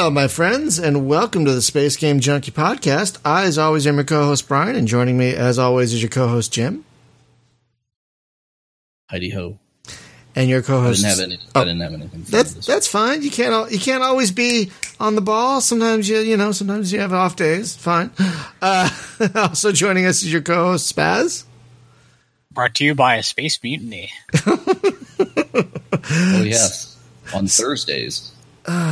Hello, my friends, and welcome to the Space Game Junkie podcast. I, as always, am your co-host Brian, and joining me, as always, is your co-host Jim. Heidi ho. And your co-host. didn't have any. Oh. I didn't have anything. That's that's fine. You can't you can't always be on the ball. Sometimes you you know sometimes you have off days. Fine. Uh, also joining us is your co-host Spaz. Brought to you by a space mutiny. Oh yes. On Thursdays.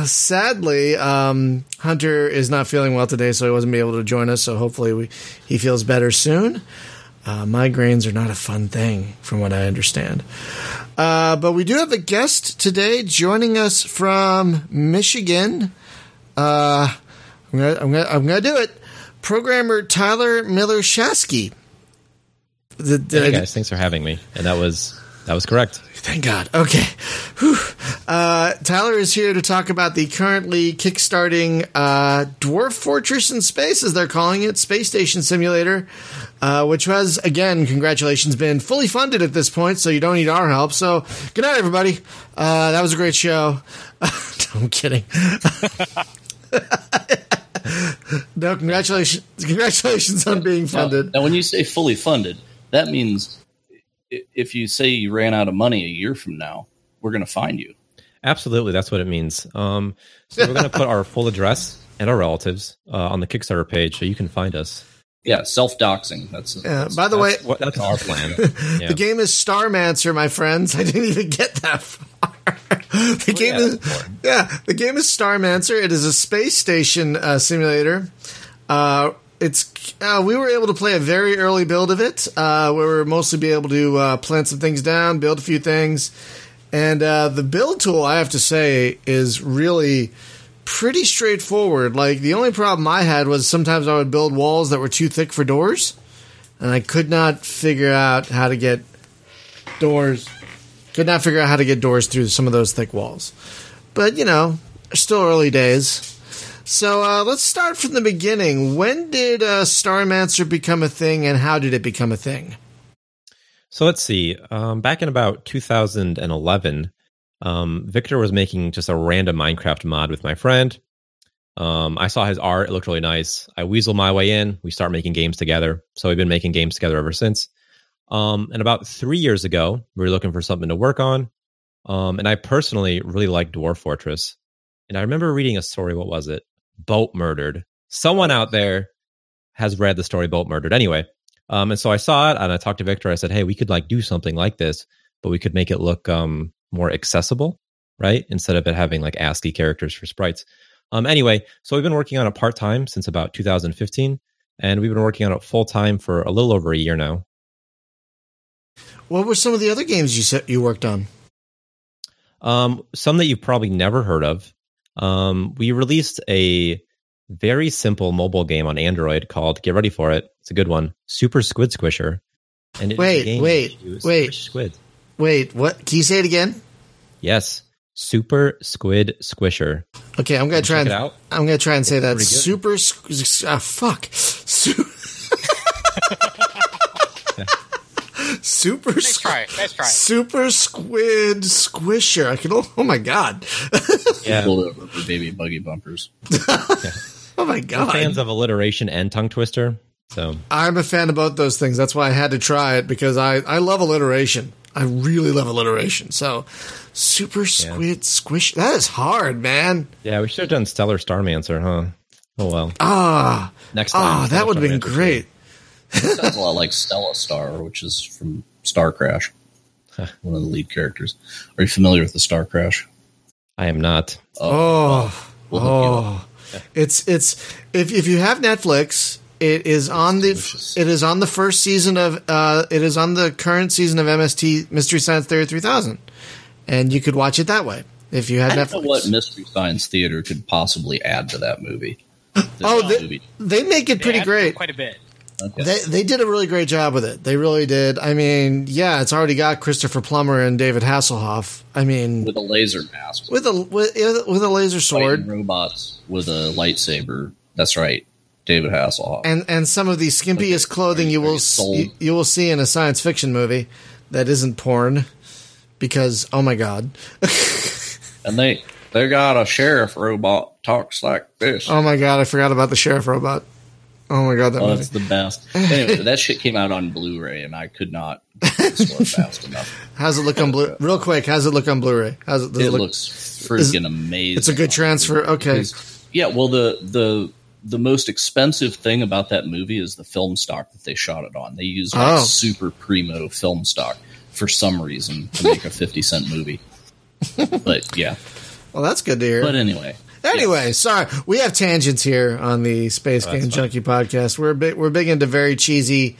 Sadly, um, Hunter is not feeling well today, so he wasn't able to join us. So hopefully, we, he feels better soon. Uh, migraines are not a fun thing, from what I understand. Uh, but we do have a guest today joining us from Michigan. Uh, I'm gonna, I'm gonna, I'm gonna do it. Programmer Tyler Millershaski. Hey guys, thanks for having me. And that was that was correct. Thank God. Okay. Uh, Tyler is here to talk about the currently kickstarting uh, Dwarf Fortress in Space, as they're calling it, Space Station Simulator, uh, which has, again, congratulations, been fully funded at this point, so you don't need our help. So, good night, everybody. Uh, that was a great show. I'm kidding. no, congratulations. Congratulations on being funded. now, when you say fully funded, that means i- if you say you ran out of money a year from now, we're going to find you. Absolutely, that's what it means. Um, so we're going to put our full address and our relatives uh, on the Kickstarter page, so you can find us. Yeah, self doxing. That's, Uh, that's by the way, That's, what, that's our plan. Yeah. The game is Starmancer, my friends. I didn't even get that far. the game yeah, is yeah, the game is Starmancer. It is a space station uh, simulator. Uh, it's uh, we were able to play a very early build of it, uh, where we were mostly be able to uh, plant some things down, build a few things, and uh, the build tool I have to say is really pretty straightforward. Like the only problem I had was sometimes I would build walls that were too thick for doors, and I could not figure out how to get doors. Could not figure out how to get doors through some of those thick walls. But you know, still early days. So uh, let's start from the beginning. When did uh, Starmancer become a thing, and how did it become a thing? So let's see. Um, back in about 2011, um, Victor was making just a random Minecraft mod with my friend. Um, I saw his art; it looked really nice. I weasel my way in. We start making games together. So we've been making games together ever since. Um, and about three years ago, we were looking for something to work on. Um, and I personally really like Dwarf Fortress. And I remember reading a story. What was it? Boatmurdered. Someone out there has read the story Boatmurdered. Anyway, um, and so I saw it and I talked to Victor. I said, Hey, we could like do something like this, but we could make it look um, more accessible, right? Instead of it having like ASCII characters for sprites. Um, anyway, so we've been working on it part time since about 2015, and we've been working on it full time for a little over a year now. What were some of the other games you said you worked on? Um, some that you've probably never heard of. Um, we released a very simple mobile game on Android called Get Ready for It. It's a good one. Super Squid Squisher. And Wait, game wait, in which you wait. Squid. Wait, what? Can you say it again? Yes. Super Squid Squisher. Okay, I'm gonna try and it out. I'm gonna try and say that. Super. Ah, fuck. Su- Super. Nice squ- try. Nice try. Super Squid Squisher. I can. Oh my god. Yeah. Pulled over for baby buggy bumpers. Oh my We're god. fans of alliteration and tongue twister. So I'm a fan of both those things. That's why I had to try it because I I love alliteration. I really love alliteration. So, Super Squid Squish. That is hard, man. yeah, we should have done Stellar Starmancer, huh? Oh well. Ah, Next time. ah, that would have been Starmancer's great. Sounds a lot like Stella Star, which is from Starcrash. One of the lead characters. Are you familiar with the Starcrash? I am not. Oh, We'll hook you oh, it's it's if if you have Netflix, it is on the delicious. it is on the first season of uh it is on the current season of MST Mystery Science Theater 3000, and you could watch it that way if you had I don't Netflix. know what Mystery Science Theater could possibly add to that movie. oh, they, movie. they make it pretty Yeah, great. Quite a bit. Okay. They they did a really great job with it. They really did. I mean, yeah, it's already got Christopher Plummer and David Hasselhoff. I mean, with a laser mask, with a with, with a laser fighting sword, robots with a lightsaber. That's right, David Hasselhoff. and and some of the skimpiest Okay. clothing you will you sold? you, you will see in a science fiction movie that isn't porn, because oh my god, and they They got a sheriff robot talks like this. Oh my god, I forgot about the sheriff robot. Oh my god, that Oh, that's the best. Anyway, that shit came out on Blu-ray, and I could not get to the store fast enough. How's it look on Blu? Real quick, how's it look on Blu-ray? How's it? Does It it look? looks freaking amazing. it's a good transfer? Okay. because- yeah. Well, the the the most expensive thing about that movie is the film stock that they shot it on. They used like Oh. super primo film stock for some reason to make a fifty cent movie. But yeah. Well, that's good to hear. But anyway. Anyway, sorry, we have tangents here on the Space Oh, Game. Junkie podcast. We're big, we're big into very cheesy.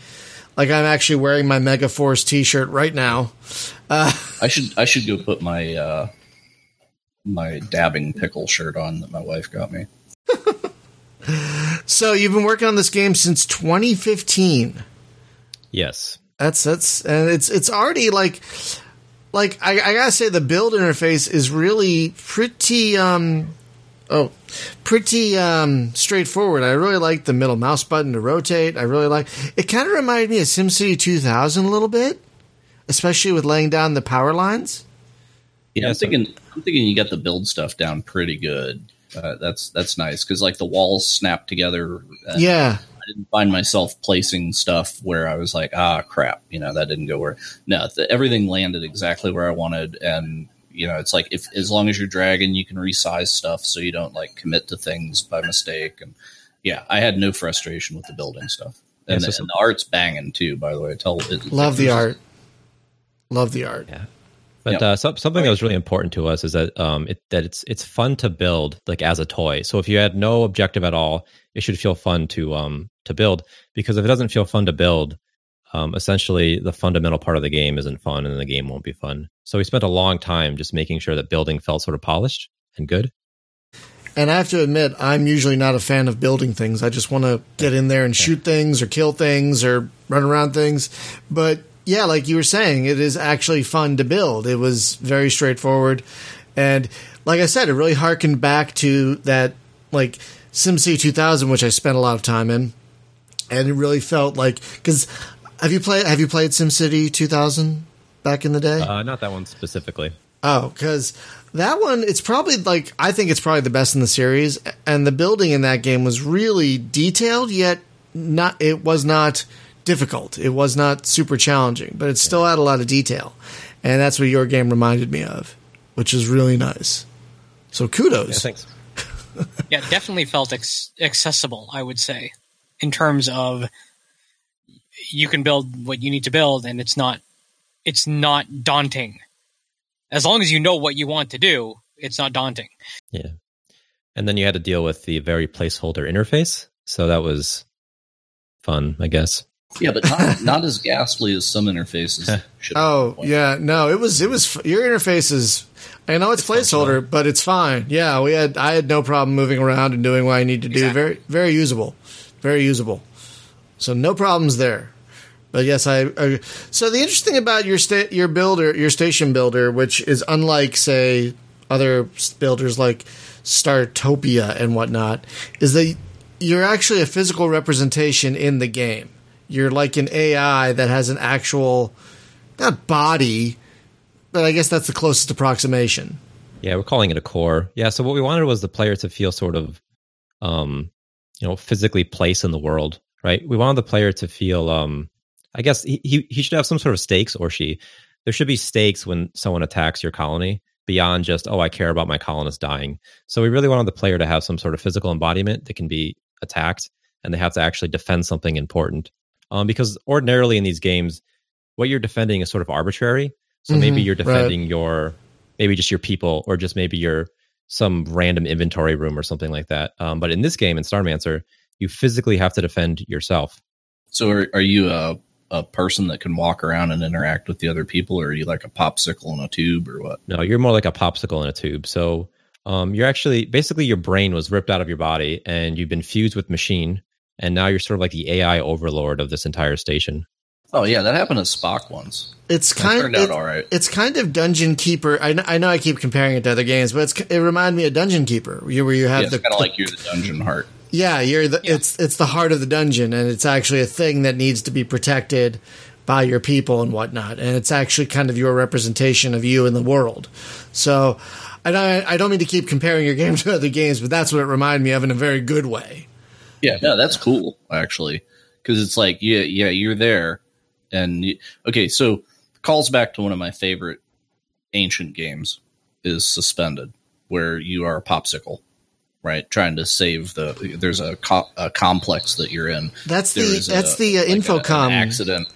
Like I'm actually wearing my Megaforce T-shirt right now. I should I should go put my uh my dabbing pickle shirt on that my wife got me. So you've been working on this game since 2015. Yes. That's that's and it's it's already like like I, I gotta say the build interface is really pretty um oh pretty um straightforward. I really like the middle mouse button to rotate. I really like it. Kind of reminded me of SimCity 2000 a little bit, especially with laying down the power lines. Yeah, Yeah, I'm thinking. I'm thinking you got the build stuff down pretty good. Uh, that's that's nice because like the walls snap together. and Yeah, I didn't find myself placing stuff where I was like, ah, crap, you know, that didn't go where. No, the, everything landed exactly where I wanted, and you know, it's like if as long as you're dragging, you can resize stuff so you don't like commit to things by mistake. And yeah, I had no frustration with the building stuff, and, Yeah, the, and the art's banging too. By the way, tell it, love the art. Love the art. Yeah. But Yep. uh, some, something that was really important to us is that um, it, that it's it's fun to build like as a toy. So if you had no objective at all, it should feel fun to um to build. Because if it doesn't feel fun to build, um, essentially the fundamental part of the game isn't fun, and the game won't be fun. So we spent a long time just making sure that building felt sort of polished and good. And I have to admit, I'm usually not a fan of building things. I just want to get in there and shoot things or kill things or run around things. But yeah, like you were saying, it is actually fun to build. It was very straightforward. And like I said, it really harkened back to that, like SimCity 2000, which I spent a lot of time in. And it really felt like, because have you played, have you played SimCity 2000 back in the day? Uh, not that one specifically. Oh, because that one, it's probably like I think it's probably the best in the series, and the building in that game was really detailed, yet not. It was not difficult. It was not super challenging, but it still had a lot of detail, and that's what your game reminded me of, which is really nice. So Yeah, kudos. thanks. Yeah, definitely felt ex- accessible. I would say, in terms of you can build what you need to build, and it's not it's not daunting. As long as you know what you want to do, it's not daunting. Yeah. And then you had to deal with the very placeholder interface. So that was fun, I guess. Yeah, but not, not as ghastly as some interfaces. should. Oh yeah, no, it was it was your interface is. I know it's placeholder, but it's fine. Yeah, we had I had no problem moving around and doing what I need to do. Exactly. Very very usable, very usable. So no problems there. But yes, I. So the interesting about your sta- your builder, your station builder, which is unlike say other builders like Startopia and whatnot, is that you're actually a physical representation in the game. You're like an AI that has an actual not body, but I guess that's the closest approximation. Yeah, we're calling it a core. Yeah, so what we wanted was the player to feel sort of um, you know, physically placed in the world, right? We wanted the player to feel um I guess he he he should have some sort of stakes or she. There should be stakes when someone attacks your colony beyond just, oh, I care about my colonists dying. So we really wanted the player to have some sort of physical embodiment that can be attacked and they have to actually defend something important. Um, because ordinarily in these games, what you're defending is sort of arbitrary. So maybe Mhm, you're right. defending your maybe just your people or just maybe your some random inventory room or something like that. Um, but in this game in Starmancer, you physically have to defend yourself. So are, are you a, a person that can walk around and interact with the other people, or are you like a popsicle in a tube, or what? No, you're more like a popsicle in a tube. So um, you're actually basically your brain was ripped out of your body and you've been fused with machine, and now you're sort of like the AI overlord of this entire station. Oh yeah, that happened to Spock once. It's That kind turned out it- all right. It's kind of Dungeon Keeper. I know, I know I keep comparing it to other games, but it's it reminded me of Dungeon Keeper, where you, have Yeah, the kind of like you're the dungeon heart. Yeah, you're the Yeah. it's it's the heart of the dungeon, and it's actually a thing that needs to be protected by your people and whatnot, and it's actually kind of your representation of you in the world. So, I don't, I don't mean to keep comparing your game to other games, but that's what it reminded me of in a very good way. Yeah, no, that's cool actually, because it's like, yeah, yeah, you're there, and you, okay, so calls back to one of my favorite ancient games is Suspended, where you are a popsicle, right, trying to save the. There's a, co- a complex that you're in. That's the that's a- the uh, like a- Infocom. accident.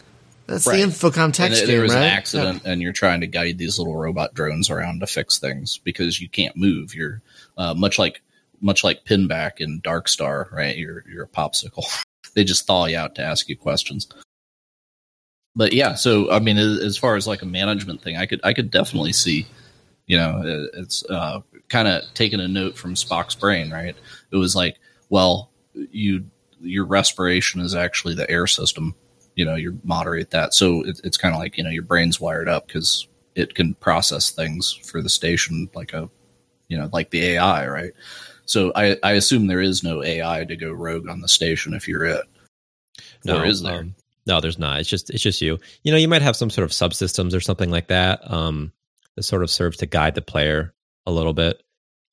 that's right. the Infocom And text there- game, there was right? an accident, and you're trying to guide these little robot drones around to fix things because you can't move. You're uh, much like much like Pinback in Dark Star, right? You're you're a popsicle. they just thaw you out to ask you questions. But yeah, so I mean, as as far as like a management thing, I could I could definitely see, you know, it's uh, kind of taking a note from Spock's brain, right? It was like, well, you your respiration is actually the air system you know you moderate that so it, it's kind of like you know your brain's wired up because it can process things for the station like a you know like the ai right so i i assume there is no ai to go rogue on the station if you're it No, or is there um, no, there's not. It's just it's just you. You know, you might have some sort of subsystems or something like that. Um, that sort of serves to guide the player a little bit.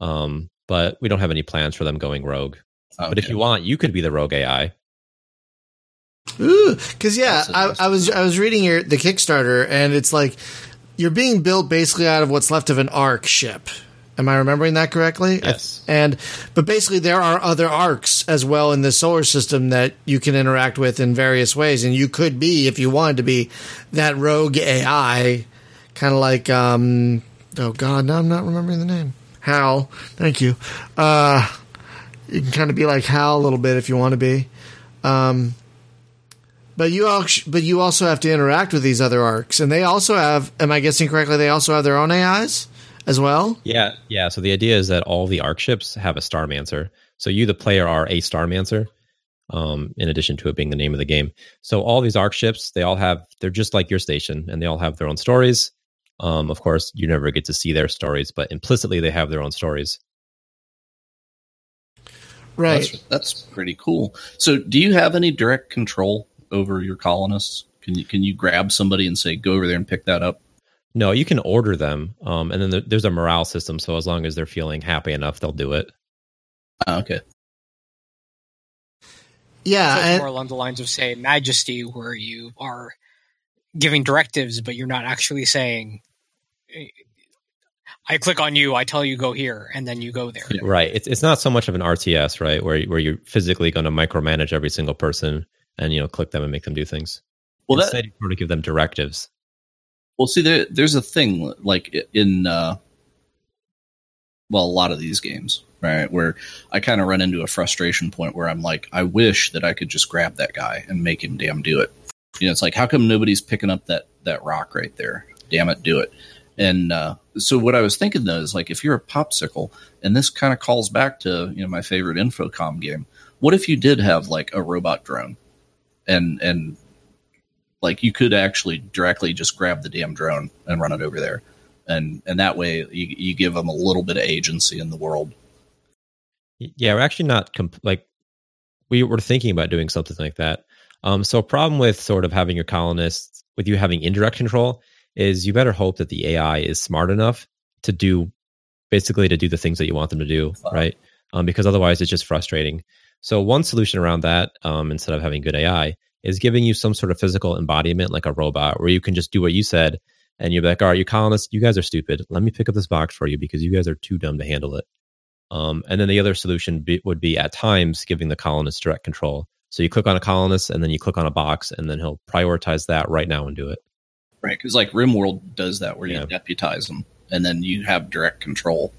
Um, but we don't have any plans for them going rogue. But if you want, you could be the rogue AI. Ooh, because yeah, I. I was I was reading your the Kickstarter, and it's like you're being built basically out of what's left of an ark ship. Am I remembering that correctly? Yes. And but basically there are other arks as well in the solar system that you can interact with in various ways, and you could be if you wanted to be that rogue AI, kind of like um oh god, now I'm not remembering the name. Hal, thank you. Uh, you can kind of be like Hal a little bit if you want to be. Um, but you al- but you also have to interact with these other arks, and they also have. Am I guessing correctly? They also have their own AIs as well. Yeah, yeah. So the idea is that all the ark ships have a Starmancer. So you, the player, are a Starmancer. Um, in addition to it being the name of the game, so all these ark ships, they all have. They're just like your station, and they all have their own stories. Um, of course, you never get to see their stories, but implicitly they have their own stories. Right. that's, that's pretty cool so do you have any direct control over your colonists can you can you grab somebody and say go over there and pick that up No, you can order them, um, and then there- there's a morale system. So as long as they're feeling happy enough, they'll do it. Ah, okay yeah, So it's and, more along the lines of say majesty, where you are giving directives, but you're not actually saying. I click on you, I tell you go here, and then you go there. Right. It's it's not so much of an RTS, right? Where where you're physically going to micromanage every single person and you know click them and make them do things. well that, Instead, you sort of give them directives. Well, see, there, there's a thing like in, uh, well, a lot of these games, right, where I kind of run into a frustration point where I'm like, I wish that I could just grab that guy and make him damn do it. You know, it's like, how come nobody's picking up that that rock right there? Damn it, do it. And uh, so, what I was thinking though is like, if you're a popsicle, and this kind of calls back to you know my favorite Infocom game. What if you did have like a robot drone, and and like you could actually directly just grab the damn drone and run it over there and and that way you, you give them a little bit of agency in the world Yeah, we're actually not comp- like we were thinking about doing something like that. Um, so a problem with sort of having your colonists with you having indirect control is you better hope that the AI is smart enough to do basically to do the things that you want them to do, Wow. right? Um, because otherwise it's just frustrating. So one solution around that, um, instead of having good AI, is giving you some sort of physical embodiment like a robot where you can just do what you said and you're like, all right, you colonists, you guys are stupid. Let me pick up this box for you because you guys are too dumb to handle it. Um, and then the other solution be, would be at times giving the colonist direct control. So you click on a colonist and then you click on a box and then he'll prioritize that right now and do it. Right because like rimworld does that where Yeah. you deputize them and then you have direct control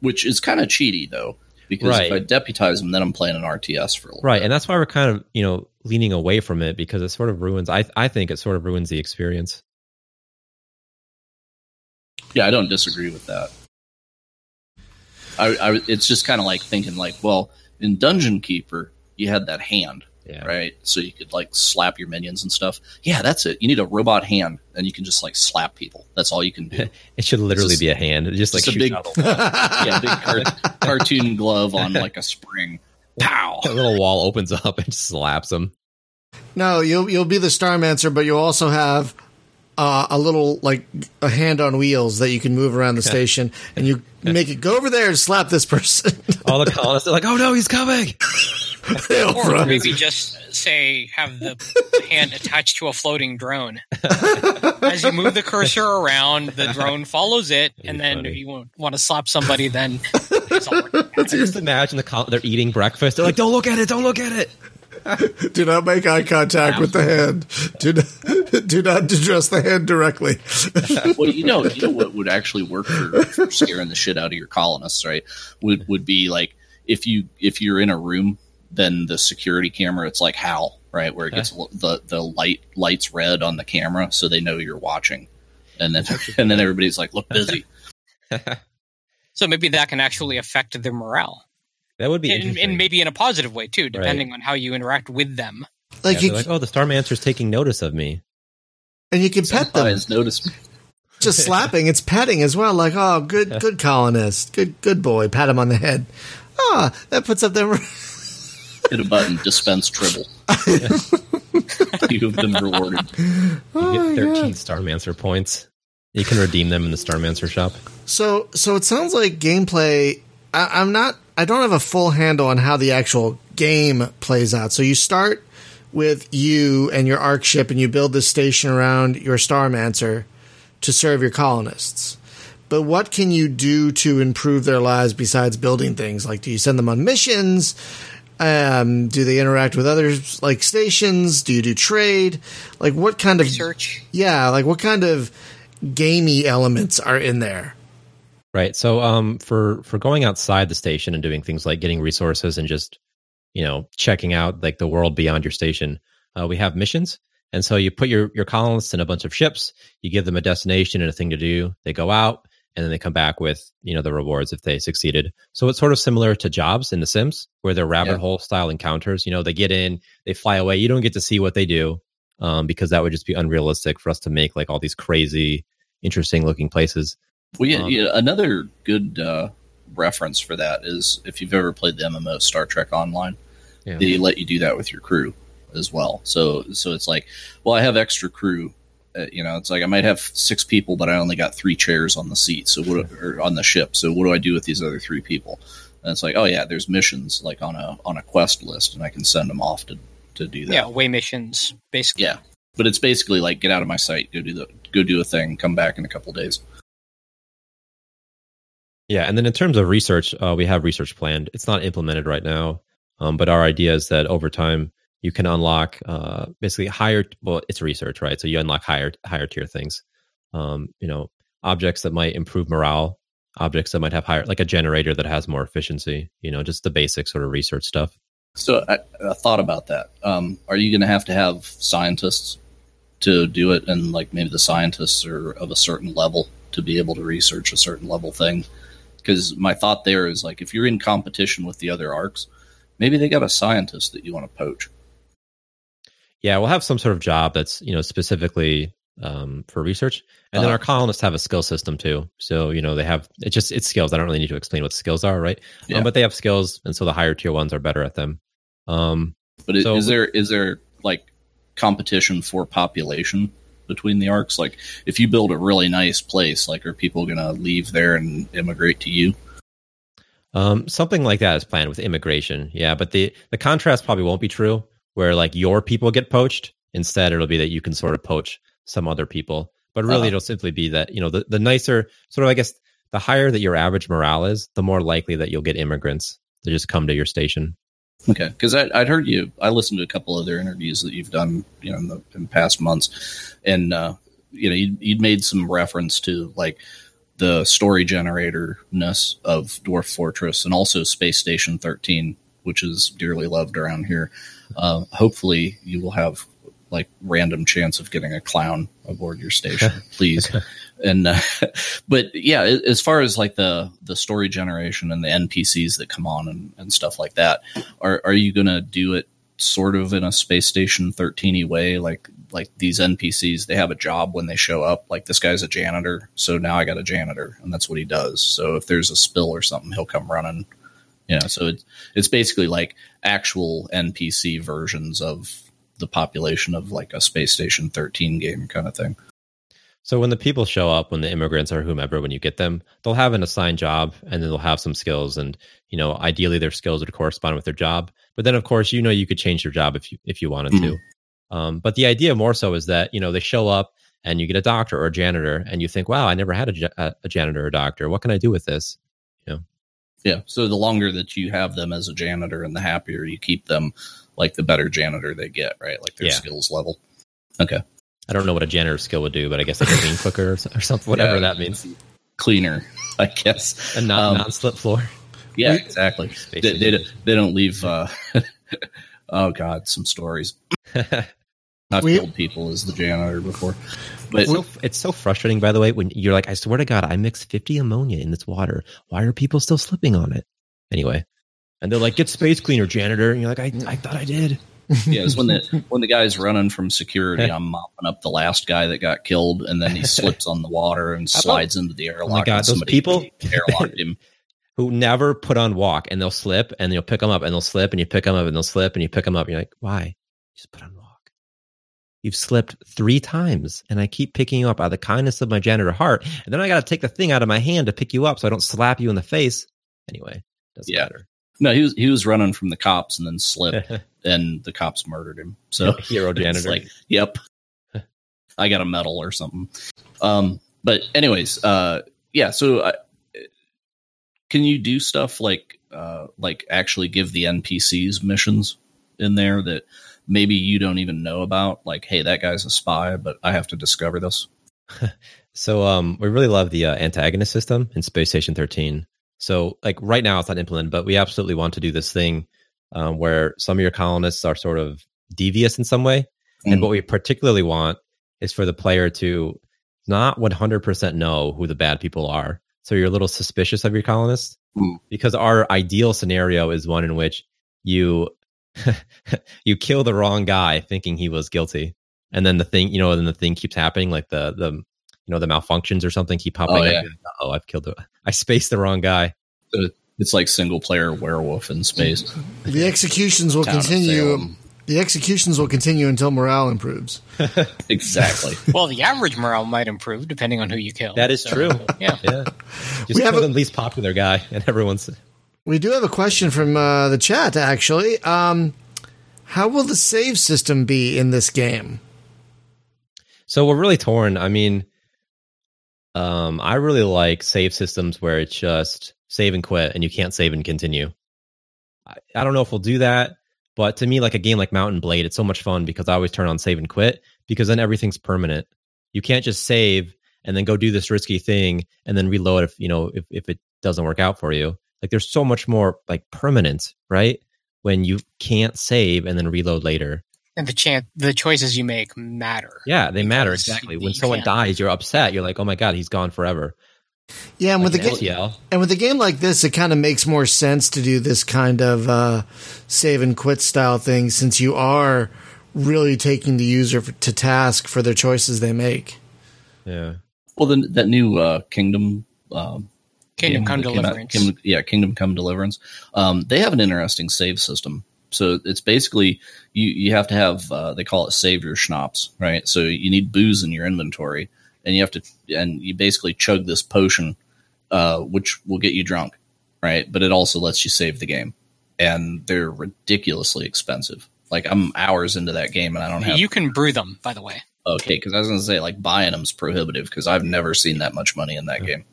which is kind of cheaty though because if i deputize them then i'm playing an rts for a little Right. bit. And that's why we're kind of, you know, leaning away from it because it sort of ruins, I, I think it sort of ruins the experience. yeah i don't disagree with that I, I it's just kind of like thinking like well in dungeon keeper you had that hand Yeah. right? So you could like slap your minions and stuff. Yeah, that's it. You need a robot hand, and you can just like slap people. That's all you can do. It should literally just- be a hand. It just like just a big- out the wall. yeah, big car- cartoon glove on like a spring. Pow! that little wall opens up and slaps them. no, you'll you'll be the Starmancer, but you'll also have uh, a little like a hand on wheels that you can move around the station, and you make it go over there and slap this person. All the colonists are like, "Oh no, he's coming!" They'll Or run. maybe just say have the hand attached to a floating drone. As you move the cursor around, the drone follows it, and then funny. if you want to slap somebody, then it's all just imagine the col- they're eating breakfast. They're like, "Don't look at it! Don't look at it!" Do not make eye contact with the hand. Do not, do not address the hand directly. well, you know, you know what would actually work for, for scaring the shit out of your colonists, right? Would would be like if you if you're in a room, then the security camera, it's like HAL, right, where it gets the the light lights red on the camera, so they know you're watching, and then and then everybody's like, look busy. So maybe that can actually affect their morale, That would be and, interesting. and maybe in a positive way too, depending on how you interact with them. Like Yeah, you, they're like, "Oh, the Starmancer's taking notice of me." and you can pet them. Guys, notice me. Just slapping, it's petting as well. Like, oh, good, good colonist, good, good boy. Pat him on the head. Ah, that puts up their. Hit a button, dispense tribble. You've been rewarded. You get 13 God. Starmancer points. You can redeem them in the Starmancer shop. So, so it sounds like gameplay. I, I'm not. I don't have a full handle on how the actual game plays out. So you start with you and your ark ship, and you build this station around your Starmancer to serve your colonists. But what can you do to improve their lives besides building things? Like, do you send them on missions? Um, do they interact with others like stations? Do you do trade? Like, what kind of Research. yeah? Like, what kind of gamey elements are in there? Right. So um for for going outside the station and doing things like getting resources and just you know checking out like the world beyond your station, uh, we have missions. And so you put your your colonists in a bunch of ships, you give them a destination and a thing to do. They go out and then they come back with, you know, the rewards if they succeeded. So it's sort of similar to jobs in the Sims where they're rabbit Yeah. hole style encounters. You know, they get in, they fly away. You don't get to see what they do. Um, because that would just be unrealistic for us to make like all these crazy, interesting looking places. Well, yeah, Um, yeah, another good uh, reference for that is if you've ever played the MMO Star Trek Online, Yeah. they let you do that with your crew as well. So, so it's like, well, I have extra crew. Uh, you know, it's like I might have six people, but I only got three chairs on the seat, so what or on the ship. So, what do I do with these other three people? And it's like, oh yeah, there's missions like on a on a quest list, and I can send them off to to do that. Yeah, way missions, basically. Yeah. But it's basically like get out of my sight, go do the go do a thing, come back in a couple days. Yeah, and then in terms of research, uh, we have research planned. It's not implemented right now, um, but our idea is that over time you can unlock uh, basically higher. Well, it's research, right? So you unlock higher higher tier things. Um, you know, objects that might improve morale, objects that might have higher, like a generator that has more efficiency. You know, just the basic sort of research stuff. So I, I thought about that. Um, are you going to have to have scientists to do it, and like maybe the scientists are of a certain level to be able to research a certain level thing? Because my thought there is like if you're in competition with the other arks, maybe they got a scientist that you want to poach. Yeah, we'll have some sort of job that's you know specifically um, for research, and then Uh-huh. our colonists have a skill system too. So you know they have it's just it's skills. I don't really need to explain what skills are, right? Yeah. Um, but they have skills, and so the higher tier ones are better at them. Um, But So- is there is there like competition for population between the arks? Like if you build a really nice place, like are people going to leave there and immigrate to you? um, something like that is planned with immigration. Yeah, but the the contrast probably won't be true, where like your people get poached. Instead, it'll be that you can sort of poach some other people. But really, Uh-huh. it'll simply be that you know the the nicer sort of I guess the higher that your average morale is, the more likely that you'll get immigrants to just come to your station. Okay, because I'd heard you. I listened to a couple other interviews that you've done, you know, in the in past months, and uh, you know, you'd, you'd made some reference to like the story generator ness of Dwarf Fortress and also Space Station Thirteen, which is dearly loved around here. Uh, hopefully, you will have like random chance of getting a clown aboard your station, please. and uh, but yeah, as far as like the the story generation and the NPCs that come on and, and stuff like that, are are you gonna do it sort of in a space station 13 way? Like like these npcs they have a job when they show up. Like this guy's a janitor so now i got a janitor and that's what he does. So if there's a spill or something he'll come running you know so it's it's basically like actual npc versions of the population of like a space station 13 game kind of thing So when the people show up, when the immigrants or whomever, when you get them, they'll have an assigned job and then they'll have some skills and you know, ideally their skills would correspond with their job. But then of course, you know you could change your job if you if you wanted to. Um, but the idea more so is that, you know, they show up and you get a doctor or a janitor and you think, wow, I never had a, a, a janitor or a doctor. What can I do with this? Yeah. So the longer that you have them as a janitor and the happier you keep them, like the better janitor they get, right? Like their Yeah. skills level. Okay. I don't know what a janitor skill would do, but I guess like a clean cooker or, something, whatever Yeah. that means. Cleaner, I guess. A non Um, non slip floor. Yeah, exactly. They, they, don't- they don't leave. Uh, oh God, some stories. I've We- killed people as the janitor before, but It's so, it's so frustrating, by the way, when you're like, I swear to God, I mixed 50 ammonia in this water. Why are people still slipping on it? Anyway. And they're like, get space cleaner, janitor. And you're like, I, I thought I did. yeah, it's when the when the guy's running from security, I'm mopping up the last guy that got killed, and then he slips on the water and slides into the airlock. Oh my God, those people- airlocked him. Who never put on walk and they'll slip and you'll pick them up and they'll slip and you pick them up and they'll slip and you pick them up. And you're like, why? Just put on walk. You've slipped three times and I keep picking you up out of the kindness of my janitor heart. And then I got to take the thing out of my hand to pick you up so I don't slap you in the face. Anyway, doesn't Yeah. matter. No, he was he was running from the cops and then slipped, and the cops murdered him. So hero janitor. like, yep, I got a medal or something. Um, but anyways, uh, yeah. So, I, can you do stuff like, uh, like actually give the NPCs missions in there that maybe you don't even know about? Like, hey, that guy's a spy, but I have to discover this. So um, we really love the uh, antagonist system in Space Station 13. So like right now it's not implemented, but we absolutely want to do this thing um, where some of your colonists are sort of devious in some way, and Mm. what we particularly want is for the player to not 100% know who the bad people are. So you're a little suspicious of your colonists Mm. because our ideal scenario is one in which you you kill the wrong guy thinking he was guilty, and then the thing you know, then the thing keeps happening, like the the you know the malfunctions or something keep popping Oh, up. yeah. Oh, I've killed. The, I spaced the wrong guy. It's like single player werewolf in space. The executions will Town continue. The executions will continue until morale improves. Exactly. Well, the average morale might improve depending on who you kill. That is So, true. Yeah. Yeah, just We have kill a- the least popular guy, and everyone's We do have a question from uh, the chat, actually. Um, how will the save system be in this game? So we're really torn. I mean, um, I really like save systems where it's just save and quit, and you can't save and continue. I, I don't know if we'll do that, but to me, like a game like Mount and Blade, it's so much fun because I always turn on save and quit because then everything's permanent. You can't just save and then go do this risky thing and then reload if you know if if it doesn't work out for you. Like there's so much more like permanent, right? When you can't save and then reload later. And the chance, the choices you make matter. Yeah, they matter exactly. When someone can't- dies, you're upset. You're like, "Oh my god, he's gone forever." Yeah, and with the an game, and with a game like this, it kind of makes more sense to do this kind of uh, save and quit style thing, since you are really taking the user f- to task for their choices they make. Yeah. well, then that new uh, Kingdom. Um, Kingdom Come out- Deliverance. Kingdom- yeah, Kingdom Come Deliverance. Um, they have an interesting save system. So it's basically you you have to have uh, they call it Saviour schnapps, right? So you need booze in your inventory, and you have to and you basically chug this potion, uh, which will get you drunk, right? But it also lets you save the game, and they're ridiculously expensive. Like I'm hours into that game, and I don't have You can brew them, by the way. okay because I was gonna say like buying them's prohibitive because I've never seen that much money in that game.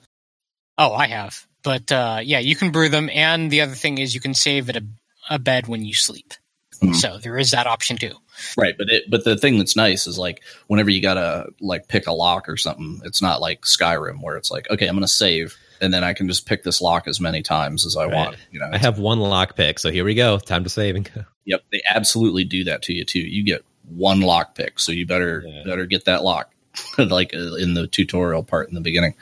Oh, I have. But uh, yeah, you can brew them, and the other thing is you can save at a, a bed when you sleep. Mhm. So there is that option too. Right, but it but the thing that's nice is like whenever you gotta like pick a lock or something, it's not like Skyrim where it's like, okay, I'm gonna save and then I can just pick this lock as many times as I Right. want. You know, I have one lock pick, so here we go. Time to save and go. yep, they absolutely do that to you too. You get one lock pick, so you better Yeah. better get that lock, like uh, in the tutorial part in the beginning.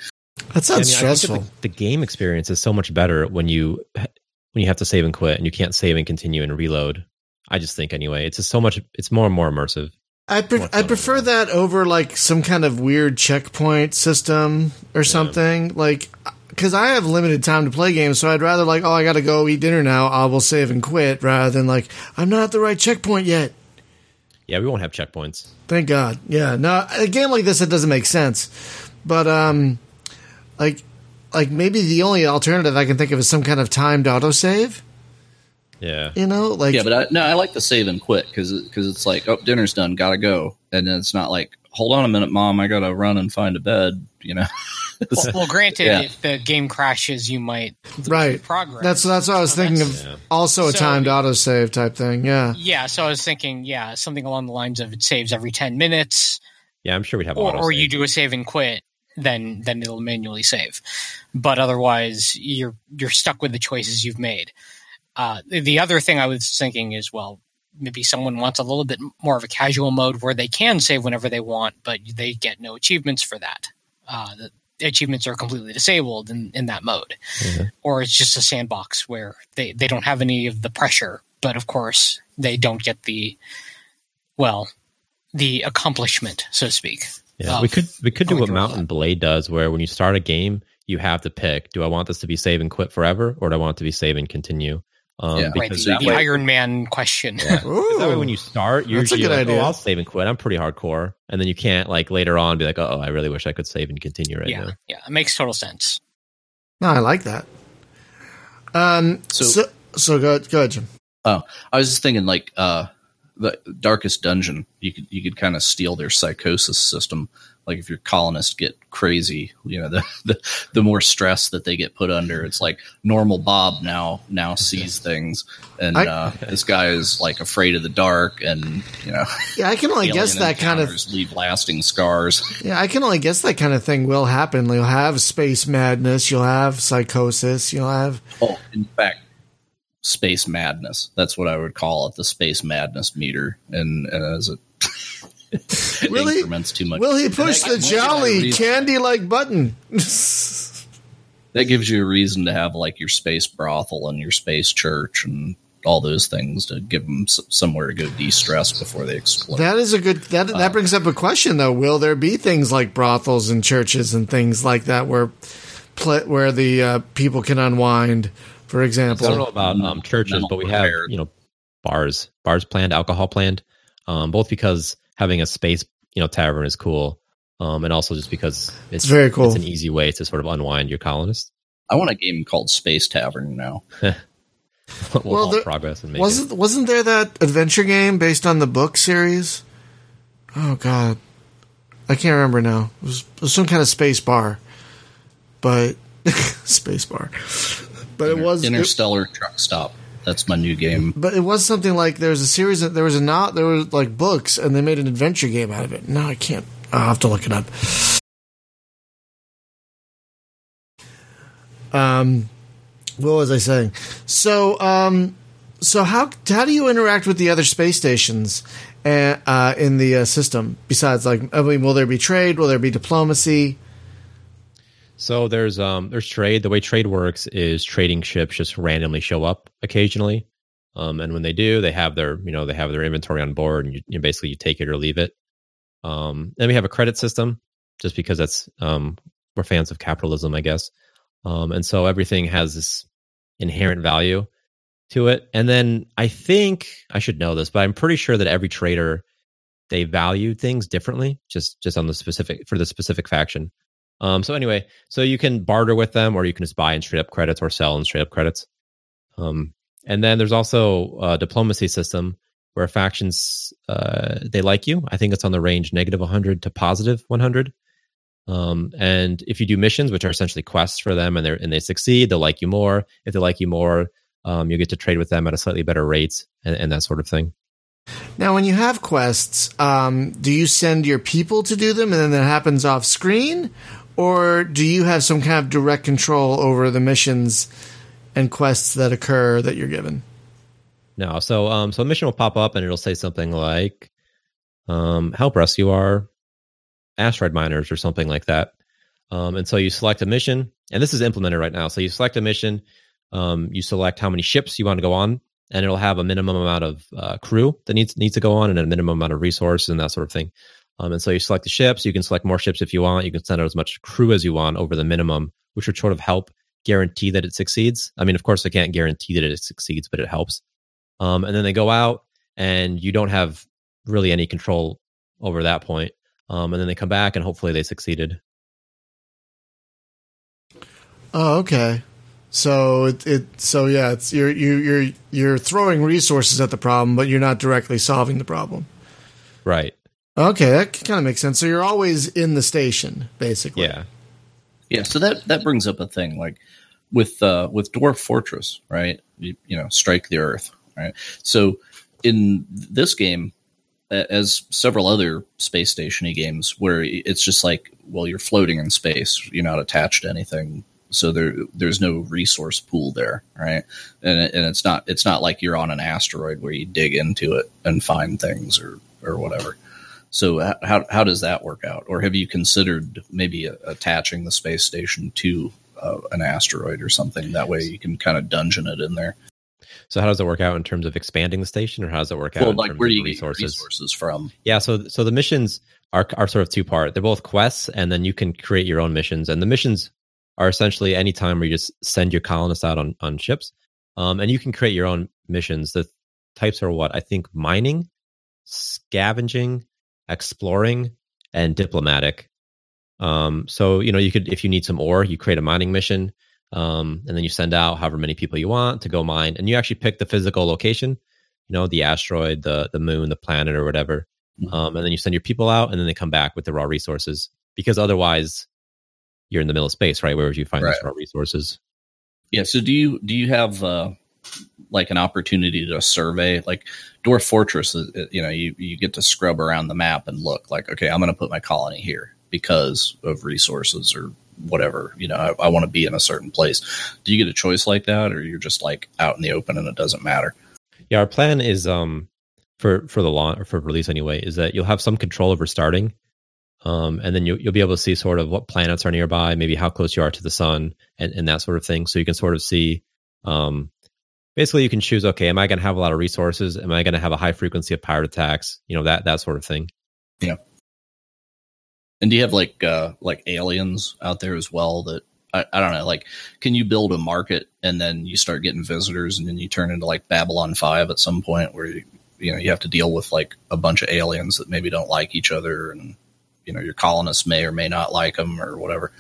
That sounds I mean, I think that stressful. The, the game experience is so much better when you when you have to save and quit and you can't save and continue and reload. I just think anyway, it's just so much. It's more and more immersive. I pre- I prefer that over like some kind of weird checkpoint system or something. Like, because I have limited time to play games, so I'd rather like, oh, I got to go eat dinner now. I will save and quit, rather than like, I'm not at the right checkpoint yet. Yeah, we won't have checkpoints. Thank God. Yeah. No, a game like this, it doesn't make sense. But um, like, like maybe the only alternative I can think of is some kind of timed autosave. Yeah. You know, like Yeah, but I, no, I like the save and quit because because it's like, oh, dinner's done, gotta go, and then it's not like, hold on a minute, mom, I gotta run and find a bed. You know, Well, well, granted, Yeah. if the game crashes, you might Right. progress. that's that's what I was So thinking of. Yeah. Also, a So- timed autosave type thing. Yeah. Yeah, so I was thinking, yeah, something along the lines of it saves every ten minutes, Yeah, I'm sure we'd have or, or you do a save and quit, then then it'll manually save. But otherwise, you're you're stuck with the choices you've made. Uh, the- the other thing I was thinking is, well, maybe someone wants a little bit more of a casual mode where they can save whenever they want, but they get no achievements for that. Uh, the achievements are completely disabled in, in that mode, Mhm. or it's just a sandbox where they, they don't have any of the pressure, but of course they don't get the well the accomplishment, so to speak. Yeah, of we could we could do what through all Mount and Blade does, where when you start a game, you have to pick: do I want this to be save and quit forever, or do I want it to be save and continue? Um, Yeah. Right, because the, the way, Iron Man question. Yeah. Ooh. that way when you start, you're That's a usually good like, idea. oh, I'll save and quit. I'm pretty hardcore, and then you can't like later on be like, oh, I really wish I could save and continue right yeah, now. yeah, it makes total sense. No, I like that. Um. So So- so, so go go ahead, Jim. I was just thinking like uh, the darkest dungeon. You could you could kind of steal their psychosis system. Like if your colonists get crazy, you know the, the the more stress that they get put under. It's like normal Bob now now sees things, and I- uh, this guy is like afraid of the dark, and you know Yeah, I can only guess that kind of. leave lasting scars. Yeah, I can only guess that kind of thing will happen. You'll have space madness. You'll have psychosis. You'll have. Oh, in fact, space madness. That's what I would call it, the space madness meter. And, and as it, Really? increments too much. Will he push the jolly candy like button? That gives you a reason to have like your space brothel and your space church and all those things to give them s- somewhere to go de-stress before they explode. that is a good. That Uh, that brings up a question though. Will there be things like brothels and churches and things like that where, where the uh, people can unwind? For example. I don't know about um, churches, but we have you know bars, bars planned, alcohol planned, um, both because having a space you know tavern is cool, um, and also just because it's, It's very cool. It's an easy way to sort of unwind your colonists. I want a game called Space Tavern now. we'll Well, all there- progress and make wasn't wasn't there that adventure game based on the book series? Oh God, I can't remember now. It was, it was some kind of space bar, but space bar. But it was it, Interstellar Truck Stop. That's my new game. but it was something like there was a series. Of, there was a not there was like books, and they made an adventure game out of it. No, I can't. I'll have to look it up. Um, what was I saying? So, um, so how how do you interact with the other space stations uh, uh, in the uh, system? Besides, like, I mean, will there be trade? Will there be diplomacy? So there's um there's trade. The way trade works is trading ships just randomly show up occasionally, um, and when they do, they have their you know they have their inventory on board, and you, you basically you take it or leave it. Um, then we have a credit system, just because that's um we're fans of capitalism, I guess. Um, and so everything has this inherent value to it. And then I think I should know this, but I'm pretty sure that every trader they value things differently, just just on the specific for the specific faction. Um, so anyway, so you can barter with them, or you can just buy in straight up credits, or sell in straight up credits. Um, and then there's also a diplomacy system where factions uh, they like you. I think it's on the range negative 100 to positive 100. Um, and if you do missions, which are essentially quests for them, and they and they succeed, they'll like you more. If they like you more, um, you get to trade with them at a slightly better rate, and, and that sort of thing. Now, when you have quests, um, do you send your people to do them, and then that happens off screen, or do you have some kind of direct control over the missions and quests that occur that you're given? No, so um, so a mission will pop up and it'll say something like, um, "Help rescue our asteroid miners" or something like that. Um, and so you select a mission, and this is implemented right now. So you select a mission, um, you select how many ships you want to go on, and it'll have a minimum amount of uh, crew that needs needs to go on, and a minimum amount of resources and that sort of thing. Um, and so you select the ships. You can select more ships if you want. You can send out as much crew as you want over the minimum, which would sort of help guarantee that it succeeds. I mean, of course, I can't guarantee that it succeeds, but it helps. Um, and then they go out, and you don't have really any control over that point. Um, and then they come back and hopefully they succeeded. Oh, okay. So it, it so yeah, it's you're you you're you're throwing resources at the problem, but you're not directly solving the problem. Right. Okay, that kind of makes sense. So you're always in the station, basically. Yeah. Yeah, so that that brings up a thing like with uh with Dwarf Fortress, right? You, you know, strike the earth, right? So in this game as several other space stationy games where it's just like well you're floating in space you're not attached to anything so there there's no resource pool there right and and it's not it's not like you're on an asteroid where you dig into it and find things or or whatever so how how does that work out or have you considered maybe attaching the space station to uh, an asteroid or something that way you can kind of dungeon it in there so how does it work out in terms of expanding the station, or how does it work out? Well, like where do you resources? get resources from? Yeah, so so the missions are are sort of two part. They're both quests, and then you can create your own missions. And the missions are essentially any time where you just send your colonists out on on ships, um, and you can create your own missions. The types are what I think: mining, scavenging, exploring, and diplomatic. Um, so you know you could if you need some ore, you create a mining mission. Um, and then you send out however many people you want to go mine, and you actually pick the physical location, you know, the asteroid, the the moon, the planet, or whatever. Mm-hmm. Um, and then you send your people out, and then they come back with the raw resources because otherwise, you're in the middle of space, right? Where would you find right. those raw resources? Yeah. So do you do you have uh, like an opportunity to survey like Dwarf Fortress? Uh, uh, you know, you you get to scrub around the map and look like, okay, I'm going to put my colony here because of resources or whatever you know i, I want to be in a certain place do you get a choice like that or you're just like out in the open and it doesn't matter yeah our plan is um for for the launch or for release anyway is that you'll have some control over starting um, and then you, you'll be able to see sort of what planets are nearby maybe how close you are to the sun and, and that sort of thing so you can sort of see um, basically you can choose okay am i going to have a lot of resources? Am i going to have a high frequency of pirate attacks? You know that that sort of thing. Yeah. And do you have like uh like aliens out there as well that I, I don't know, like can you build a market and then you start getting visitors and then you turn into like Babylon five at some point where you you know you have to deal with like a bunch of aliens that maybe don't like each other and you know your colonists may or may not like them or whatever.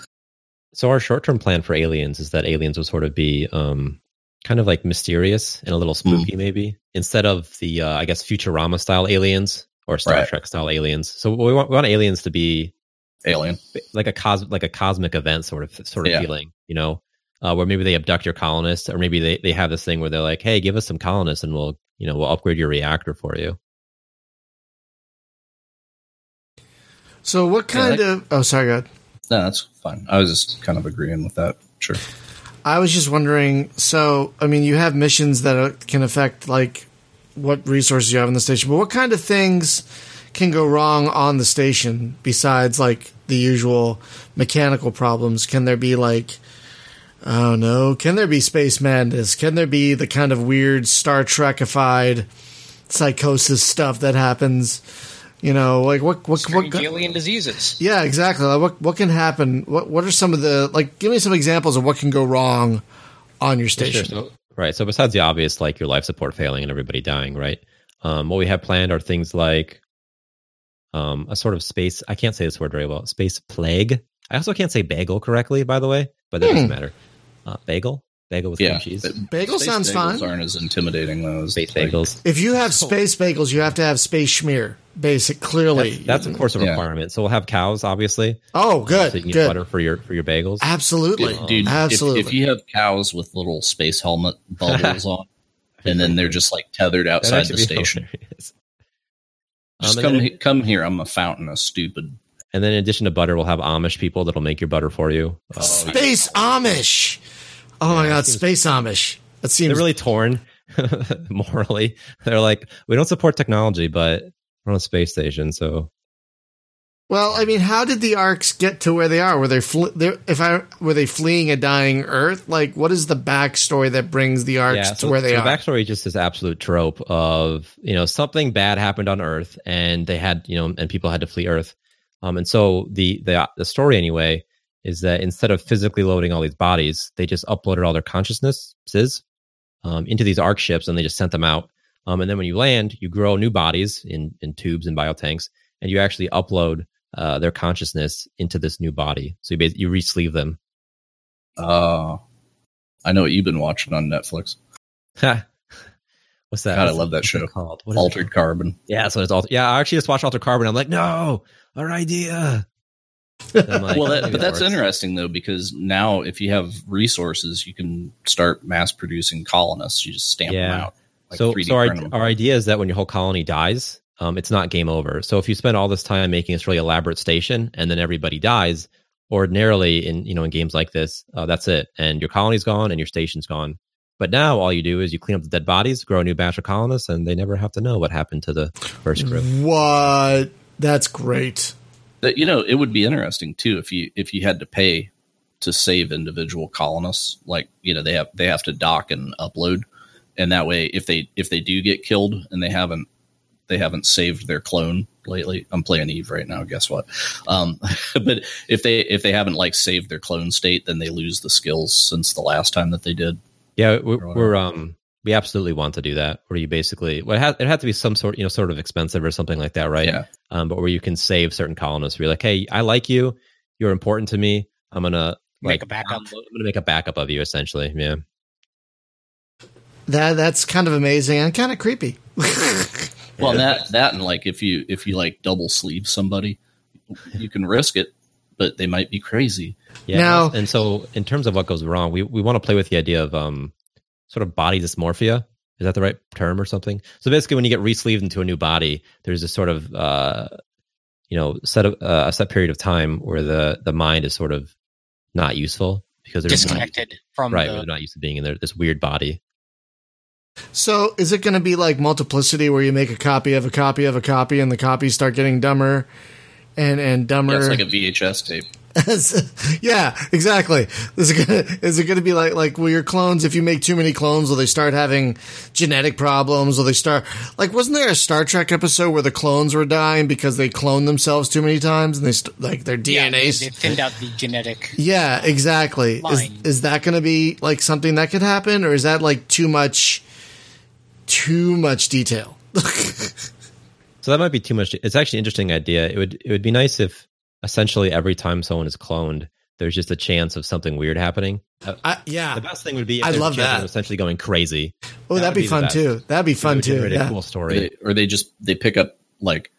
So our short term plan for aliens is that aliens will sort of be um kind of like mysterious and a little spooky mm. maybe instead of the uh, I guess Futurama style aliens or Star right. Trek style aliens. So we want we want aliens to be alien, like a cos like a cosmic event sort of sort of yeah. feeling, you know, uh, where maybe they abduct your colonists, or maybe they they have this thing where they're like, hey, give us some colonists, and we'll you know we'll upgrade your reactor for you. So what kind yeah, that, of? Oh, sorry, God. No, that's fine. I was just kind of agreeing with that. Sure. I was just wondering. So, I mean, you have missions that uh, can affect like what resources you have in the station, but what kind of things? can go wrong on the station besides like the usual mechanical problems? Can there be like I don't know, can there be space madness? Can there be the kind of weird Star Trekified psychosis stuff that happens? You know, like what what Strange what alien diseases? Yeah, exactly. Like what what can happen? What what are some of the like? Give me some examples of what can go wrong on your station. Sure. So, right. So besides the obvious, like your life support failing and everybody dying, right? Um, what we have planned are things like um, a sort of space. I can't say this word very well. Space plague. I also can't say bagel correctly, by the way, but that hmm. doesn't matter. Uh, bagel, bagel with yeah, cream cheese. Bagel sounds bagels fine. Aren't as intimidating though as space bagels. If you have space bagels, you have to have space schmear. Basic, clearly, that's, that's of course a requirement. Yeah. So we'll have cows, obviously. Oh, good, so you can good. butter for your for your bagels. Absolutely, dude. dude Absolutely. If, if, you have cows with little space helmet bubbles on, and then they're just like tethered outside the station. Hilarious. Just um, come then, come here. I'm a fountain of stupid. And then in addition to butter, we'll have Amish people that'll make your butter for you. Oh, space yeah. Amish. Oh my god, seems, space Amish. That seems they're really torn morally. They're like, we don't support technology, but we're on a space station, so well, I mean, how did the arks get to where they are? Were they fl- if I were they fleeing a dying Earth? Like, what is the backstory that brings the arks yeah, so, to where they so are? The backstory is just this absolute trope of you know something bad happened on Earth, and they had you know and people had to flee Earth. Um, and so the the the story anyway is that instead of physically loading all these bodies, they just uploaded all their consciousnesses um, into these ark ships, and they just sent them out Um, and then when you land, you grow new bodies in in tubes and biotanks, and you actually upload uh, their consciousness into this new body. So you bas- you re-sleeve them. Uh, I know what you've been watching on Netflix. What's that? God, I love that show. Called What is it Altered Carbon. Yeah, so it's all. Yeah, I actually just watched Altered Carbon. I'm like, no, our idea. Like, well, that, but that's works. interesting though because now if you have resources, you can start mass producing colonists. You just stamp them out. Like so, 3D so our, our idea is that when your whole colony dies, um, it's not game over. So if you spend all this time making this really elaborate station and then everybody dies, ordinarily in you know in games like this, uh, that's it, and your colony's gone and your station's gone. But now all you do is you clean up the dead bodies, grow a new batch of colonists, and they never have to know what happened to the first group. What? That's great. That- you know, it would be interesting too if you if you had to pay to save individual colonists. Like you know, they have they have to dock and upload, and that way, if they if they do get killed and they haven't they haven't saved their clone lately. I'm playing Eve right now. Guess what? Um, but if they if they haven't like saved their clone state, then they lose the skills since the last time that they did. Yeah, we're, we're um we absolutely want to do that. Where you basically well, it had, it had to be some sort you know sort of expensive or something like that, right? Yeah. Um, but where you can save certain colonists. Where you're like, hey, I like you. You're important to me. I'm gonna Make a backup. I'm gonna make a backup of you essentially. Yeah. That that's kind of amazing and kind of creepy. Well, that that and like if you if you like double sleeve somebody, you can risk it, but they might be crazy. Yeah. Now- and so in terms of what goes wrong, we, we want to play with the idea of um sort of body dysmorphia. Is that the right term or something? So basically when you get re-sleeved into a new body, there's this sort of uh you know, set of uh, a set period of time where the the mind is sort of not useful because they're just not, disconnected from right, the they're not used to being in their, this weird body. So, is it going to be like multiplicity, where you make a copy of a copy of a copy, and the copies start getting dumber and and dumber? Yeah, it's like a VHS tape. yeah, exactly. Is it gonna is it gonna be like like will your clones if you make too many clones will they start having genetic problems? Will they start like wasn't there a Star Trek episode where the clones were dying because they cloned themselves too many times and they st- like their yeah, they, DNA's thinned out the genetic. yeah, exactly. Is, is that going to be like something that could happen, or is that like too much, too much detail? So that might be too much. It's actually an interesting idea. It would it would be nice if essentially every time someone is cloned, there's just a chance of something weird happening. Uh, I, yeah. the best thing would be if I love that. essentially going crazy. oh, that that'd be, be fun too. That'd be fun too. generate a Yeah. cool Or story. they, or they just they pick up like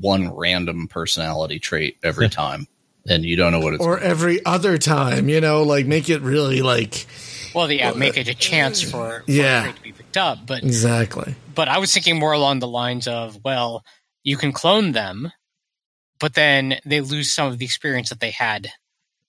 one random personality trait every time, and you don't know what it's. Or every other time, you know, like make it really like Well, yeah, make it a chance for, for Yeah. a trait to be picked up. But exactly. but I was thinking more along the lines of, well, you can clone them, but then they lose some of the experience that they had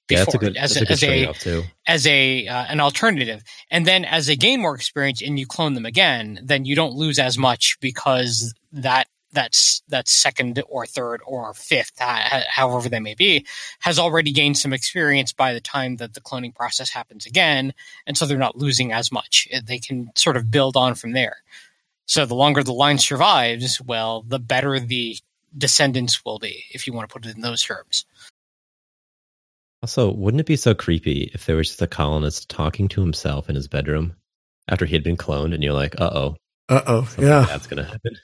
Yeah, before that's a good, as, that's a good as a too. as a uh, an alternative. And then as they gain more experience and you clone them again, then you don't lose as much because that that's that second or third or fifth, uh, however they may be, has already gained some experience by the time that the cloning process happens again, and so they're not losing as much. They can sort of build on from there. So the longer the line survives, well, the better the descendants will be, if you want to put it in those terms. Also, wouldn't it be so creepy if there was just a colonist talking to himself in his bedroom after he had been cloned, and you're like, "Uh oh, Uh oh. Yeah. that's gonna happen.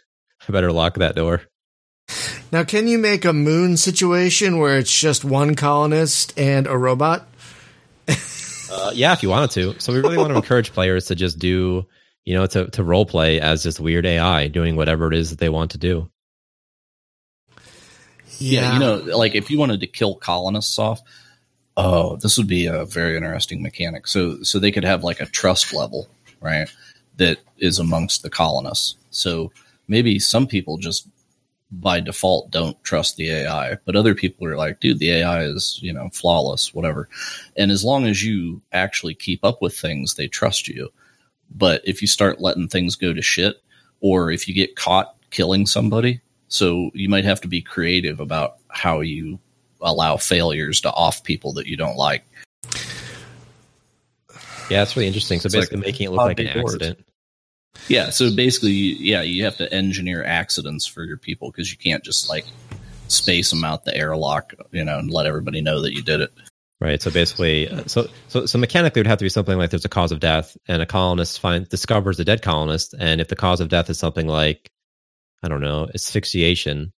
I better lock that door." Now, can you make a moon situation where it's just one colonist and a robot? Uh, yeah, if you wanted to. So we really want to encourage players to just do, you know, to to role play as just weird AI doing whatever it is that they want to do. yeah, you know, like if you wanted to kill colonists off, oh, this would be a very interesting mechanic. So so they could have like a trust level, right? That is amongst the colonists. So maybe some people just by default don't trust the AI, but other people are like, dude, the AI is, you know, flawless, whatever. And as long as you actually keep up with things, they trust you. But if you start letting things go to shit, or if you get caught killing somebody, so you might have to be creative about how you allow failures to off people that you don't like. Yeah, it's really interesting. So It's like basically, making it look like an doors. accident. Yeah, so basically, yeah, you have to engineer accidents for your people because you can't just like space them out the airlock, you know, and let everybody know that you did it. Right. So basically, uh, so so so mechanically, it would have to be something like there's a cause of death, and a colonist finds discovers a dead colonist, and if the cause of death is something like, I don't know, asphyxiation,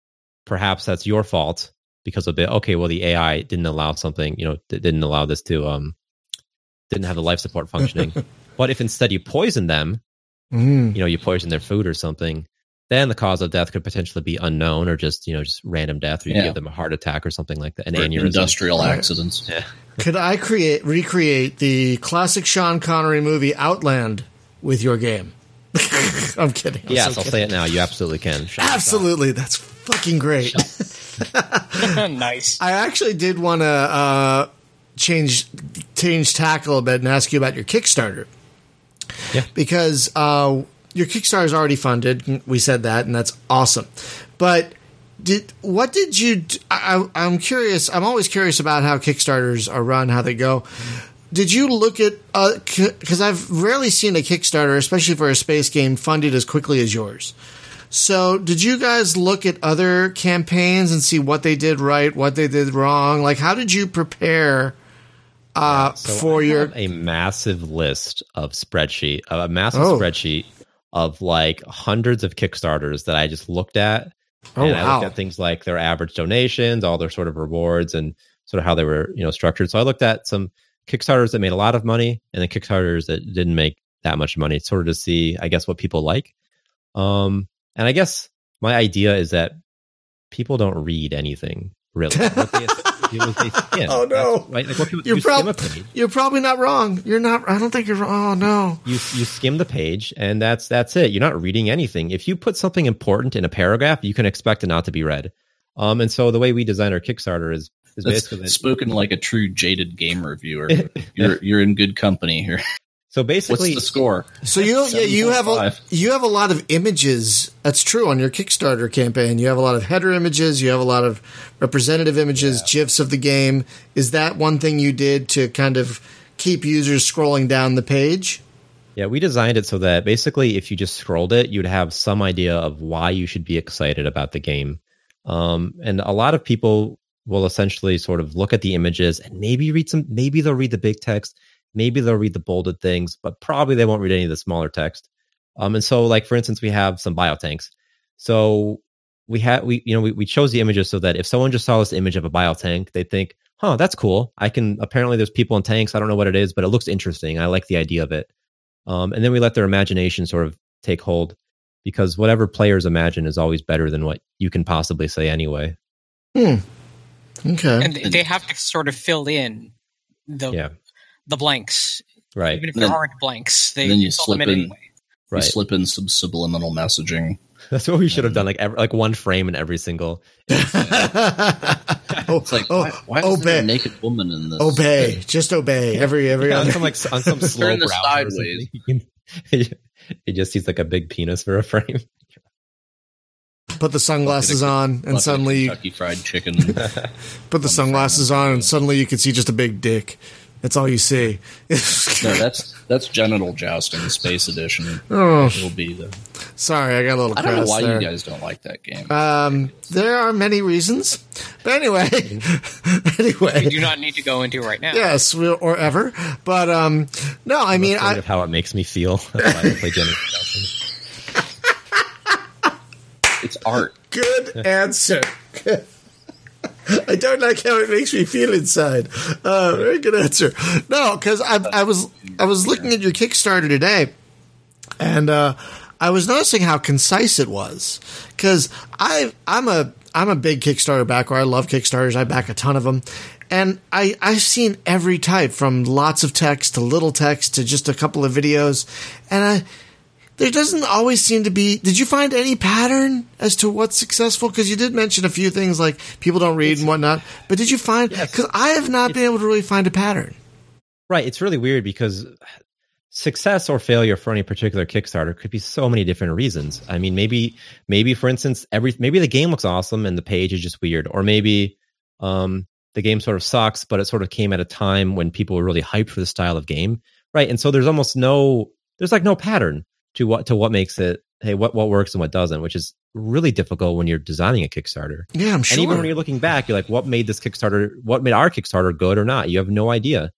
perhaps that's your fault because of it. Okay, well, the AI didn't allow something, you know, d- didn't allow this to um, didn't have the life support functioning. but if instead you poison them, Mm. you know, you poison their food or something, then the cause of death could potentially be unknown or just you know just random death, or you Yeah. give them a heart attack or something like that, an Or aneurysm. industrial Right. accidents. Yeah. Could I create recreate the classic Sean Connery movie Outland with your game? I'm kidding. I'm Yes, so I'll kidding. say it now. You absolutely can. Shut. Absolutely, that's fucking great. nice. I actually did want to uh, change change tackle a little bit and ask you about your Kickstarter. Yeah. Because uh, your Kickstarter is already funded. We said that, and that's awesome. But did what did you? I'm curious. I'm always curious about how Kickstarters are run, how they go. Did you look at because I've rarely seen a Kickstarter, especially for a space game, funded as quickly as yours. So, did you guys look at other campaigns and see what they did right, what they did wrong? Like, how did you prepare uh, So for I your? have a massive list of spreadsheet, a massive Oh. spreadsheet of like hundreds of Kickstarters that I just looked at. Oh and I looked at things like their average donations, all their sort of rewards, and sort of how they were, you know, structured. So I looked at some Kickstarters that made a lot of money, and then Kickstarters that didn't make that much money, sort of to see, I guess, what people like. Um, and I guess my idea is that people don't read anything really. What they, what they skim. Oh, no. That's- right? Like what people You're you skim prob- a page. You're probably not wrong. You're not. I don't think you're wrong. Oh no. you you skim the page and that's that's it you're not reading anything if you put something important in a paragraph you can expect it not to be read um and so the way we design our kickstarter is is That's basically that- spoken like a true jaded game reviewer. You're you're in good company here. So basically, What's basically the score? So you yeah you have a you have a lot of images. That's true on your Kickstarter campaign. You have a lot of header images. You have a lot of representative images, gifs of the game. Is that one thing you did to kind of keep users scrolling down the page? yeah we designed it so that basically if you just scrolled it you'd have some idea of why you should be excited about the game um and a lot of people will essentially sort of look at the images and maybe read some maybe they'll read the big text maybe they'll read the bolded things but probably they won't read any of the smaller text. Um and so like for instance we have some biotanks. So we had we you know we, we chose the images so that if someone just saw this image of a biotank they think huh that's cool. I can apparently there's people in tanks. I don't know what it is but it looks interesting. I like the idea of it. Um, and then we let their imagination sort of take hold because whatever players imagine is always better than what you can possibly say anyway. Hmm. Okay. And they have to sort of fill in the yeah the blanks, right even if Then- there aren't blanks. They then you fill them slip in- anyway. You slip in some subliminal messaging. that's what we should have done like every, like one frame in every single oh, It's like oh, why, why oh, is there a naked woman in this? obey, just obey. Every every yeah, on some like on some slow Turn this browser sideways. something, you can- he just sees like a big penis for a frame Put the sunglasses on, and suddenly Kentucky Fried Chicken. put the sunglasses on, and suddenly you can see just a big dick. That's all you see. no, that's that's genital jousting, Space Edition. oh, Will be the. sorry, I got a little I don't know why there. you guys don't like that game. Um, there are many reasons, but anyway, We anyway, do not need to go into right now. yes, we'll- or ever. But um, no, I mean, I, of how it makes me feel that's why I play Genital Jousting. it's art. good answer. I don't like how it makes me feel inside. Uh, very good answer. No, because I, I was I was looking at your Kickstarter today, and uh, I was noticing how concise it was. Because I I'm a I'm a big Kickstarter backer. I love Kickstarters. I back a ton of them, and I I've seen every type from lots of text to little text to just a couple of videos, and I there doesn't always seem to be. Did you find any pattern as to what's successful? Because you did mention a few things like people don't read and whatnot. But did you find? Because I have not been able to really find a pattern. Right. It's really weird because success or failure for any particular Kickstarter could be so many different reasons. I mean, maybe, maybe for instance, every maybe the game looks awesome and the page is just weird, or maybe um, the game sort of sucks, but it sort of came at a time when people were really hyped for the style of game, right? And so there's almost no, there's like no pattern to what to what makes it hey, what what works and what doesn't, which is really difficult when you're designing a Kickstarter. Yeah, I'm sure. And even when you're looking back, you're like, what made this Kickstarter? What made our Kickstarter good or not? You have no idea.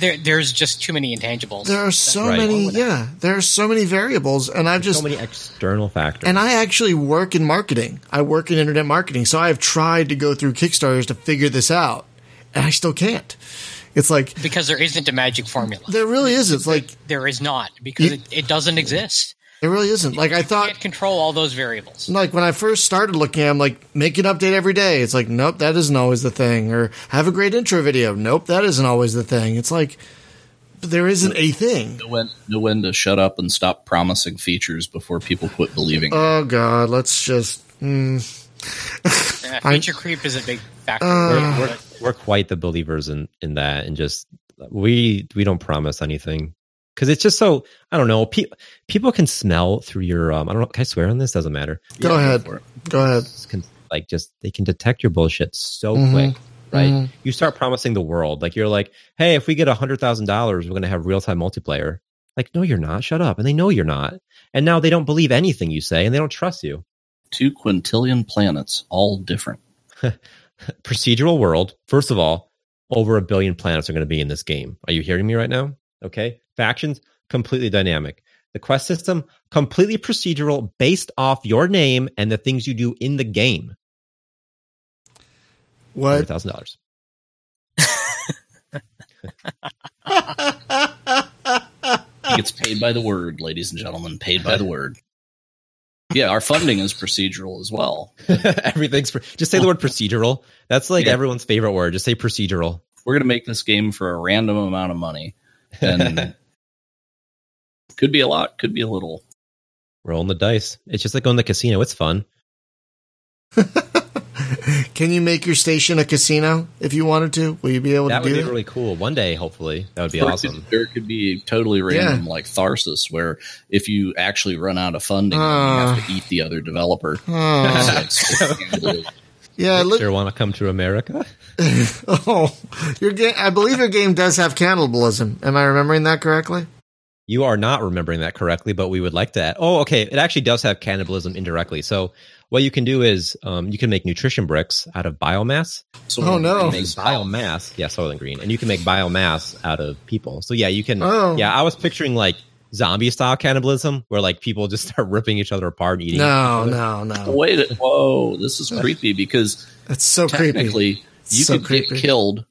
There, there's just too many intangibles. there are so Right. many. Yeah, there are so many variables, and I've just so many external factors. And I actually work in marketing. I work in internet marketing. So I have tried to go through Kickstarters to figure this out. And I still can't. It's like, because there isn't a magic formula. there really isn't. It's like, There is not because You- it, it doesn't exist. it really isn't. Like, I thought, can't control all those variables. like, when I first started looking at them, like, make an update every day. It's like, nope, that isn't always the thing. Or have a great intro video. Nope, that isn't always the thing. It's like, there isn't a thing. Know when, know when to shut up and stop promising features before people quit believing. Oh, God. Let's just. Mm, Yeah, feature creep is a big factor. Uh, we're, we're, we're quite the believers in in that, and just we we don't promise anything because it's just so I don't know. Pe- people can smell through your. Um, I don't know. Can I swear on this? Doesn't matter. go Yeah, ahead. for. Go ahead. Can, like just they can detect your bullshit so Mhm. quick. Right, Mhm. you start promising the world like you're like, hey, if we get a hundred thousand dollars, we're gonna have real time multiplayer. Like, no, you're not. Shut up. And they know you're not. And now they don't believe anything you say, and they don't trust you. Two quintillion planets, all different. procedural world. First of all, over a billion planets are going to be in this game. Are you hearing me right now? Okay. Factions, completely dynamic. The quest system, completely procedural, based off your name and the things you do in the game. What? $100,000. He gets paid by the word, ladies and gentlemen, paid by the word. Yeah, our funding is procedural as well. Everything's pro- just say the word procedural. That's like Yeah. everyone's favorite word. Just say procedural. We're going to make this game for a random amount of money. And could be a lot, could be a little. Rolling the dice. It's just like going to the casino. It's fun. Can you make your station a casino if you wanted to? Will you be able That to do be that? Would be really cool. One day, hopefully, that would be Or it awesome. could- Or could be totally random, like Tharsis, where if you actually run out of funding, then you have to ah. eat the other developer. So ah. it's- yeah, look. Sure, want to come to America? Oh, your game. I believe your game does have cannibalism. Am I remembering that correctly? You are not remembering that correctly, but we would like that. Oh, okay. It actually does have cannibalism indirectly. So what you can do is um, you can make nutrition bricks out of biomass. so Oh, no. it Make biomass, yeah, Soylent Green, and you can make biomass out of people. So yeah, you can. Oh. Yeah, I was picturing like zombie style cannibalism, where like people just start ripping each other apart and eating. No, each no, no. Wait, whoa! This is creepy because That's so creepy. technically you So could creepy. get killed,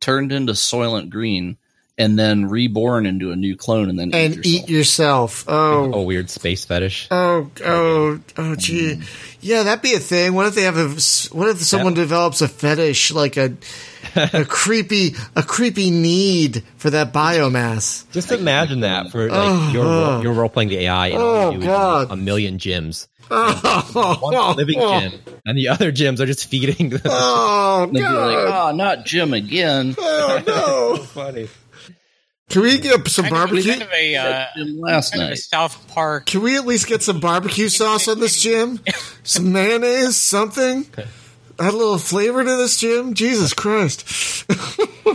turned into Soylent Green, and then reborn into a new clone, and then And eat eat yourself. yourself. Oh, Oh, weird space fetish. oh, oh, oh, gee. Yeah, that'd be a thing. What if they have a? What if someone develops a fetish, like a, a creepy, a creepy need for that biomass? Just imagine that for like Oh, your oh. role, your role playing the AI, and all Oh, you do is God. a million Jims. Oh, One living Jim, and the other Jims are just feeding. The- Oh, And like, God. "Ah, not Jim again." Oh, no. funny. Can we get some Kind of, barbecue? kind of a uh, last kind of a night. South Park. Can we at least get some barbecue sauce on this, Jim? Some mayonnaise, something? Add a little flavor to this, Jim? Jesus Christ.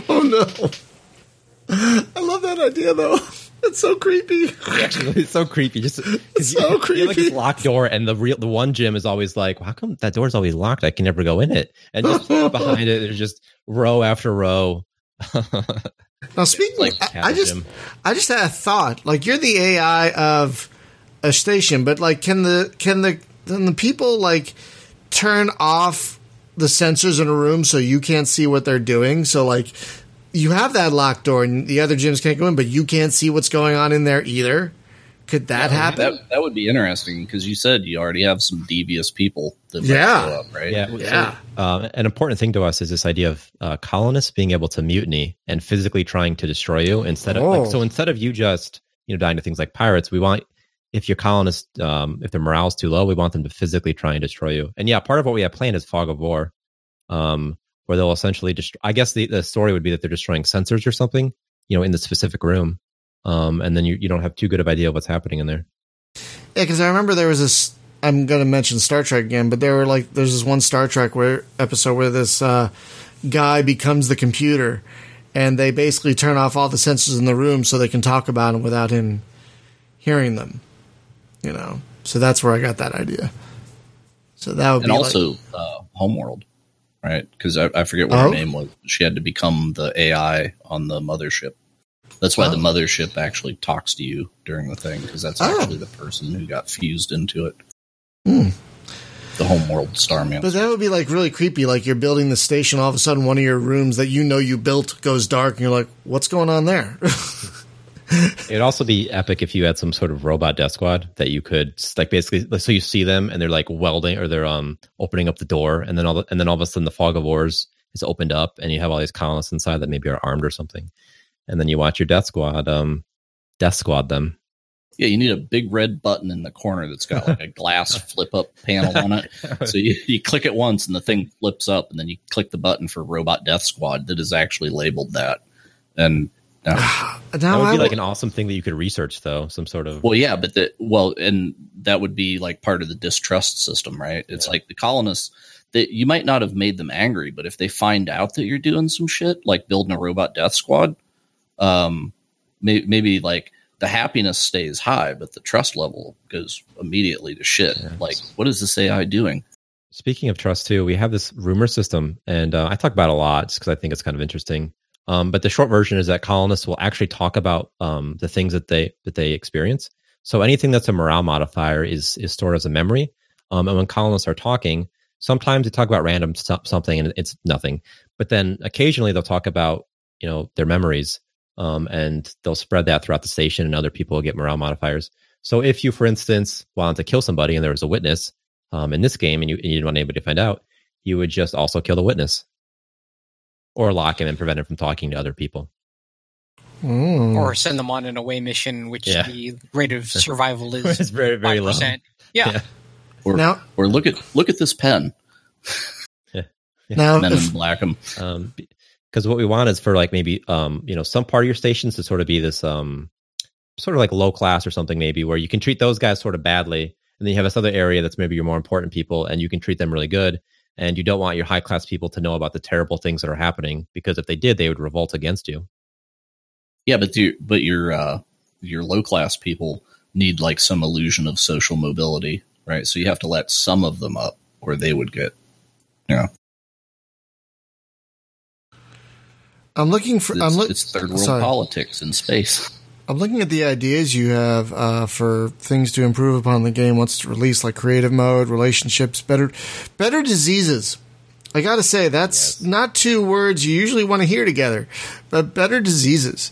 oh, no. I love that idea, though. It's so creepy. Actually, it's so creepy. Just because So you, you have, like creepy. this locked door, and the real the one Jim is always like, "How come that door's always locked? I can never go in it." And just behind it, there's just row after row. Now, speaking, Like I, I just. I just had a thought. Like, you're the AI of a station, but like, can the can the can the people like turn off the sensors in a room so you can't see what they're doing? So like, you have that locked door, and the other Jims can't go in, but you can't see what's going on in there either. Could that happen? That that would be interesting because you said you already have some devious people that might Yeah. show up, right? Yeah. Yeah. So, uh, an important thing to us is this idea of uh, colonists being able to mutiny and physically trying to destroy you instead of Oh. like so instead of you just you know dying to things like pirates, we want if your colonists um, if their morale is too low, we want them to physically try and destroy you. And yeah, part of what we have planned is fog of war, um, where they'll essentially destroy. I guess the the story would be that they're destroying sensors or something, you know, in the specific room. Um, and then you, you don't have too good of idea of what's happening in there. Yeah, because I remember there was this. I'm going to mention Star Trek again, but there were like there's this one Star Trek where episode where this uh, guy becomes the computer, and they basically turn off all the sensors in the room so they can talk about him without him hearing them. You know, so that's where I got that idea. So that would and be also like, uh, Homeworld, right? Because I, I forget what Oh. her name was. She had to become the AI on the mothership. That's why the Oh. mothership actually talks to you during the thing because that's Oh. actually the person who got fused into it. Hmm. The Homeworld Starman. But that would be like really creepy. Like you're building the station, all of a sudden one of your rooms that you know you built goes dark, and you're like, "What's going on there?" It'd also be epic if you had some sort of robot death squad that you could like basically so you see them and they're like welding or they're um opening up the door and then all the, and then all of a sudden the fog of wars is opened up and you have all these colonists inside that maybe are armed or something, and then you watch your death squad um death squad them. yeah, you need a big red button in the corner that's got like a glass flip up panel on it. So you, you click it once and the thing flips up, and then you click the button for Robot Death Squad that is actually labeled that. And uh, That would be like an awesome thing that you could research though, some sort of Well, yeah, but the well, and that would be like part of the distrust system, right? It's Yeah. like the colonists that you might not have made them angry, but if they find out that you're doing some shit like building a robot death squad, um, may, maybe like the happiness stays high, but the trust level goes immediately to shit. Yeah. Like, what is this AI doing? Speaking of trust, too, we have this rumor system, and uh, I talk about it a lot because I think it's kind of interesting. Um, but the short version is that colonists will actually talk about um, the things that they that they experience. So anything that's a morale modifier is is stored as a memory. Um, and when colonists are talking, sometimes they talk about random something and it's nothing. But then occasionally they'll talk about you know their memories, um, and they'll spread that throughout the station, and other people will get morale modifiers. So if you, for instance, wanted to kill somebody and there was a witness, um, in this game and you, and you didn't want anybody to find out, you would just also kill the witness or lock him and prevent him from talking to other people. Mm. or send them on an away mission, which Yeah. the rate of survival is it's very, very five low. Yeah. Yeah. Or now, or look at look at this pen, now, Men if- in Black 'em. Um, because what we want is for like maybe um, you know, some part of your stations to sort of be this um, sort of like low class or something maybe where you can treat those guys sort of badly, and then you have this other area that's maybe your more important people, and you can treat them really good. And you don't want your high class people to know about the terrible things that are happening because if they did, they would revolt against you. Yeah, but you but your uh, your low class people need like some illusion of social mobility, right? So you have to let some of them up, or they would get. Yeah, I'm looking for. it's, I'm, look, it's third world sorry. politics in space. I'm looking at the ideas you have uh, for things to improve upon the game once it's released, like creative mode, relationships, better, better diseases. I gotta say that's Yes. not two words you usually want to hear together, but better diseases.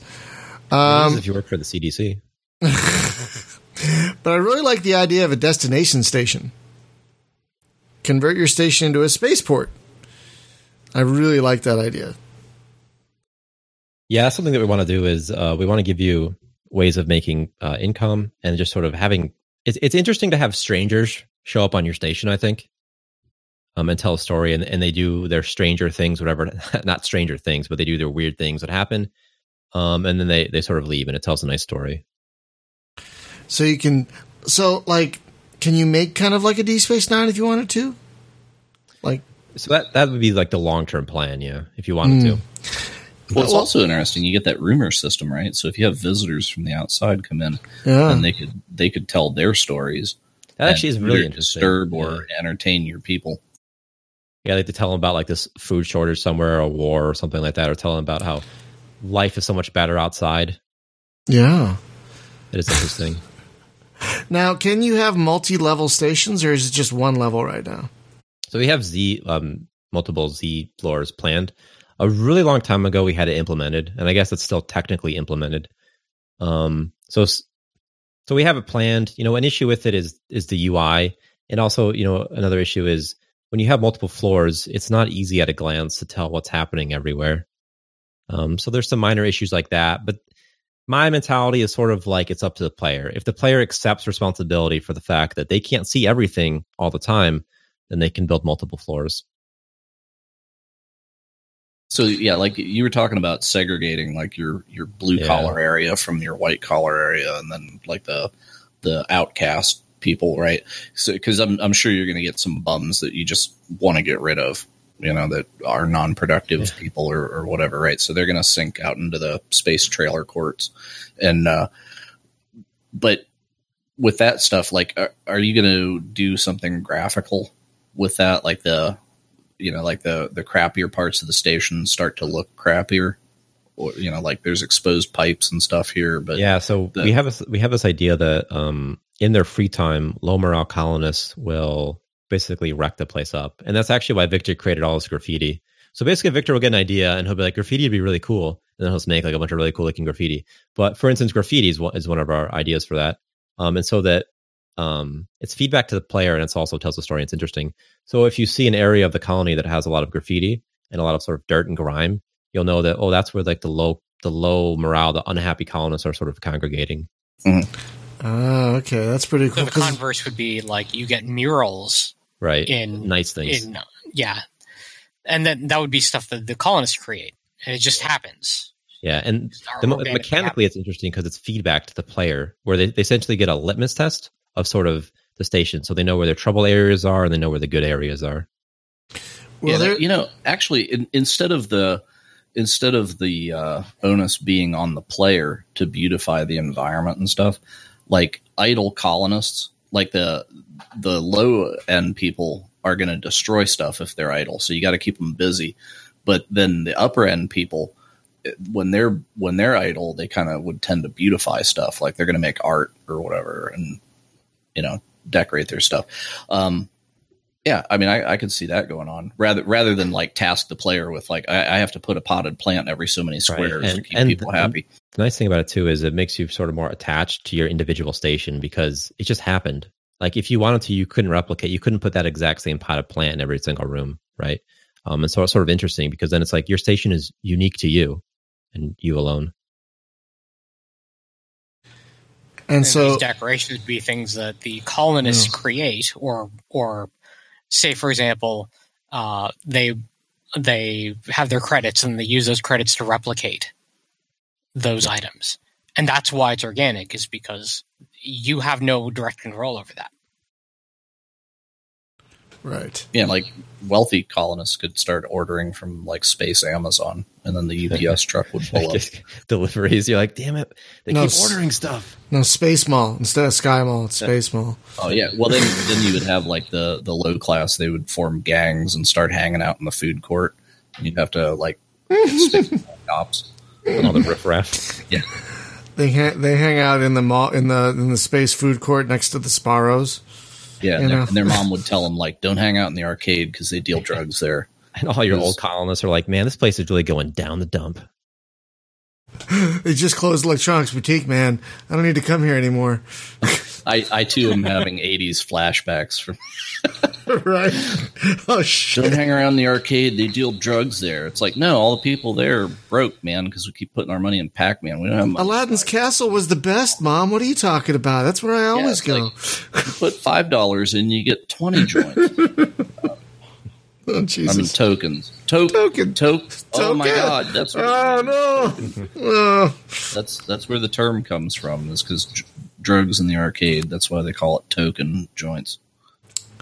Um, if you work for the CDC, But I really like the idea of a destination station. Convert your station into a spaceport. I really like that idea. Yeah, something that we want to do is uh, we want to give you ways of making uh, income and just sort of having. It's it's interesting to have strangers show up on your station. I think, um, and tell a story, and, and they do their stranger things, whatever. Not stranger things, but they do their weird things that happen, um, and then they they sort of leave, and it tells a nice story. So you can, so like, can you make kind of like a Deep Space Nine if you wanted to? Like, So that that would be like the long term plan, yeah. If you wanted to, Well, it's Well- also interesting. You get that rumor system, right? So if you have visitors from the outside come in, yeah, and they could they could tell their stories. that actually is really either interesting. Disturb Yeah. or entertain your people. Yeah, like to tell them about like this food shortage somewhere, or a war, or something like that, or tell them about how life is so much better outside. yeah. It is interesting. Now, can you have multi-level stations, or is it just one level right now? so we have Z, um, multiple Z floors planned. A really long time ago, we had it implemented, and I guess it's still technically implemented. Um, so, so we have it planned. You know, an issue with it is is the UI, and also, you know, another issue is when you have multiple floors, it's not easy at a glance to tell what's happening everywhere. Um, so there's some minor issues like that, but my mentality is sort of like it's up to the player. If the player accepts responsibility for the fact that they can't see everything all the time, then they can build multiple floors. So yeah, like you were talking about segregating like your your blue Yeah. collar area from your white collar area, and then like the the outcast people, right? So because I'm I'm sure you're going to get some bums that you just want to get rid of, you know, that are non productive people or, or whatever, right? So they're going to sink out into the space trailer courts, and uh, but with that stuff, like, are, are you going to do something graphical with that? Like the, you know, like the the crappier parts of the station start to look crappier, or you know, like there's exposed pipes and stuff here. But yeah, so the- we have a, we have this idea that um, in their free time, low morale colonists will basically wreck the place up, and that's actually why Victor created all this graffiti. So basically, Victor will get an idea and he'll be like, "Graffiti would be really cool," and then he'll make like a bunch of really cool looking graffiti. But for instance, graffiti is one, is one of our ideas for that, um, and so that um, it's feedback to the player and it also tells a story. It's interesting. So if you see an area of the colony that has a lot of graffiti and a lot of sort of dirt and grime, you'll know that oh, that's where like the low the low morale, the unhappy colonists are sort of congregating. Ah, okay, that's pretty So cool. the 'cause- converse would be like you get murals Right. in nice things. in yeah, and then that would be stuff that the colonists create, and it just happens. yeah. And the, mo- organically mechanically, it's interesting because it's feedback to the player where they, they essentially get a litmus test of sort of the station. So they know where their trouble areas are and they know where the good areas are. well, yeah, you know, actually, in, instead of the instead of the uh, onus being on the player to beautify the environment and stuff, like idle colonists, like the the low end people are going to destroy stuff if they're idle. So you got to keep them busy. But then the upper end people, when they're when they're idle, they kind of would tend to beautify stuff, like they're going to make art or whatever, and you know decorate their stuff. Um, yeah, I mean, I, I could see that going on rather rather than like task the player with like I, I have to put a potted plant every so many squares to And- keep and- people happy. The nice thing about it too is it makes you sort of more attached to your individual station because it just happened. Like if you wanted to, you couldn't replicate. You couldn't put that exact same potted plant in every single room, right? Um, and so it's sort of interesting because then it's like your station is unique to you and you alone. And And so these decorations would be things that the colonists Yeah. create, or or say, for example, uh, they they have their credits and they use those credits to replicate those items, and that's why it's organic, is because you have no direct control over that. Right. Yeah, like wealthy colonists could start ordering from like space Amazon, and then the UPS truck would pull up. Deliveries, you're like, damn it, they No, keep ordering stuff. No, Space Mall instead of Sky Mall. It's Space Mall. Oh yeah, well then then you would have like the the low class. They would form gangs and start hanging out in the food court. You'd have to like stick cops. And all the riffraff. Yeah. They ha- they hang out in the mall in the in the space food court next to the Sbarro's. Yeah, and their, and their mom would tell them like, "Don't hang out in the arcade because they deal drugs there." And all your old colonists are like, man, this place is really going down the dump. They just closed electronics boutique, man. I don't need to come here anymore. I, I too am having '80s flashbacks from. right? Oh shit! Don't hang around the arcade; they deal drugs there. It's like, no, all the people there are broke, man, because we keep putting our money in Pac-Man. We don't have money. Aladdin's Castle was the best, Mom. What are you talking about? That's where I always it's go. like- put five dollars in, you get twenty joints. oh I mean tokens. To- Token. To- oh my god, that's where, oh no! oh. that's that's where the term comes from. Is because dr- drugs in the arcade. That's why they call it token joints.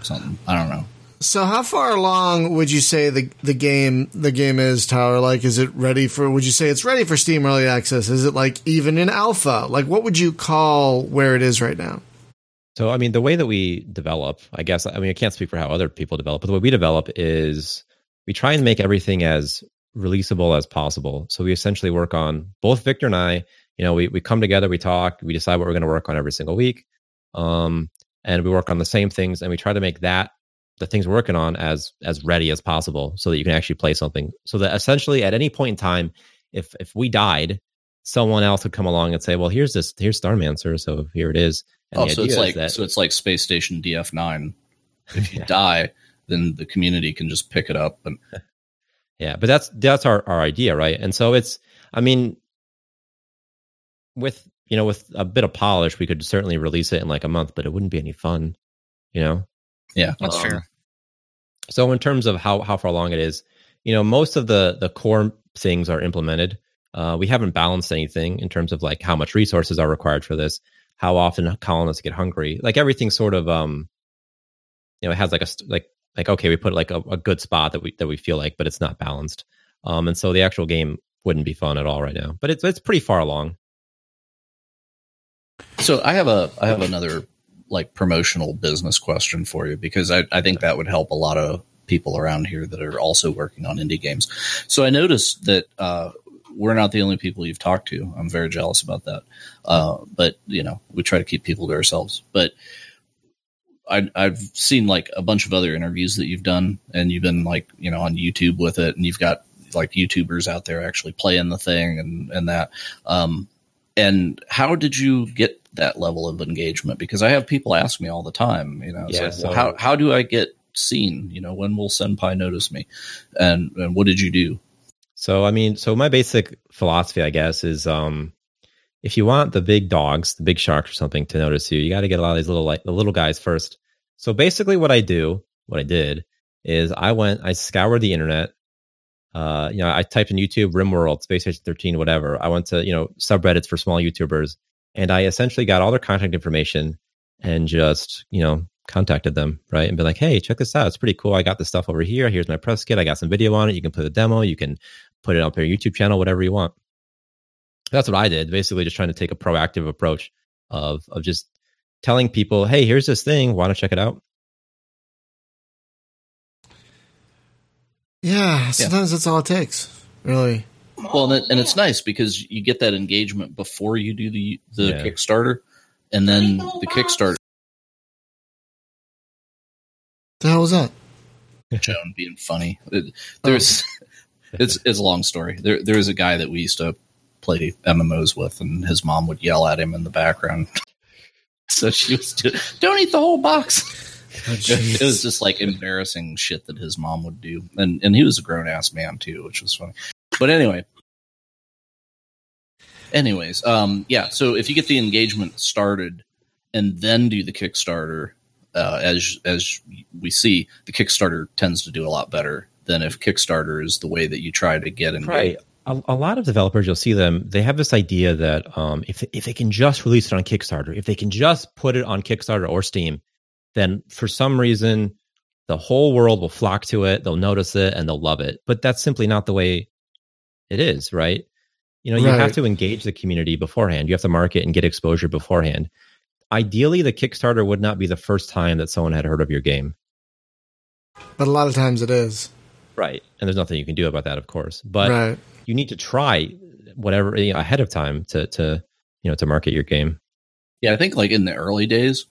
Something I don't know. So how far along would you say the the game the game is, Tyler? Like, is it ready for? Would you say it's ready for Steam Early Access? Is it like even in alpha? Like, what would you call where it is right now? So, I mean, the way that we develop, I guess, I mean, I can't speak for how other people develop, but the way we develop is we try and make everything as releasable as possible. So we essentially work on both Victor and I, you know, we, we come together, we talk, we decide what we're going to work on every single week. Um, and we work on the same things and we try to make that the things we're working on as as ready as possible so that you can actually play something. So that essentially at any point in time, if if we died, someone else would come along and say, Well, here's this here's Starmancer, so here it is. And oh, so it's like that- so it's like Space Station DF9. If you die, then the community can just pick it up and Yeah, but that's that's our our idea, right? And so it's I mean with you know with a bit of polish we could certainly release it in like a month, but it wouldn't be any fun, you know. yeah, That's um, fair. So in terms of how how far along it is, you know, most of the the core things are implemented. Uh, we haven't balanced anything in terms of like how much resources are required for this, how often colonists get hungry, like everything sort of um, you know, it has like a like like okay, we put like a, a good spot that we that we feel like, but it's not balanced. Um, and so the actual game wouldn't be fun at all right now, but it's it's pretty far along. So I have a I have another like promotional business question for you because I, I think that would help a lot of people around here that are also working on indie games. So I noticed that uh, we're not the only people you've talked to. I'm very jealous about that. Uh, but you know, we try to keep people to ourselves. But I, I've seen like a bunch of other interviews that you've done, and you've been like you know on YouTube with it, and you've got like YouTubers out there actually playing the thing and and that. Um, and how did you get that level of engagement? Because I have people ask me all the time, you know, Yeah, like, so- well, how how do I get seen? You know, when will Senpai notice me? And and what did you do? So I mean, so my basic philosophy, I guess, is um, if you want the big dogs, the big sharks or something to notice you, you got to get a lot of these little like the little guys first. So basically, what I do, what I did, is I went, I scoured the internet. Uh, you know, I typed in YouTube, RimWorld, Space Station 13, whatever. I went to you know subreddits for small YouTubers, and I essentially got all their contact information and just you know contacted them, right? And be like, hey, check this out. It's pretty cool. I got this stuff over here. Here's my press kit. I got some video on it. You can play the demo. You can put it up on your YouTube channel, whatever you want. That's what I did. Basically, just trying to take a proactive approach of of just telling people, hey, here's this thing. Want to check it out? Yeah, sometimes that's all it takes. Really. Well, and, it, and it's nice because you get that engagement before you do the the Yeah. Kickstarter, and then the Kickstarter The hell was that? Joan being funny. It- there's oh. it's it's a long story. There there was a guy that we used to play MMOs with, and his mom would yell at him in the background. so she was do, don't eat the whole box. Oh, it was just like embarrassing shit that his mom would do, and and he was a grown ass man too, which was funny. But anyway, anyways, um, yeah. So if you get the engagement started and then do the Kickstarter, uh, as as we see, the Kickstarter tends to do a lot better than if Kickstarter is the way that you try to get engaged. Right. A, a lot of developers, you'll see them. They have this idea that um, if if they can just release it on Kickstarter, if they can just put it on Kickstarter or Steam, then for some reason the whole world will flock to it. They'll notice it and they'll love it. But that's simply not the way it is, right? You know, you Right. have to engage the community beforehand. You have to market and get exposure beforehand. Ideally, the Kickstarter would not be the first time that someone had heard of your game. But a lot of times it is. Right. And there's nothing you can do about that, of course. But right. You need to try whatever you know, ahead of time to to you know to market your game. Yeah, I think like in the early days,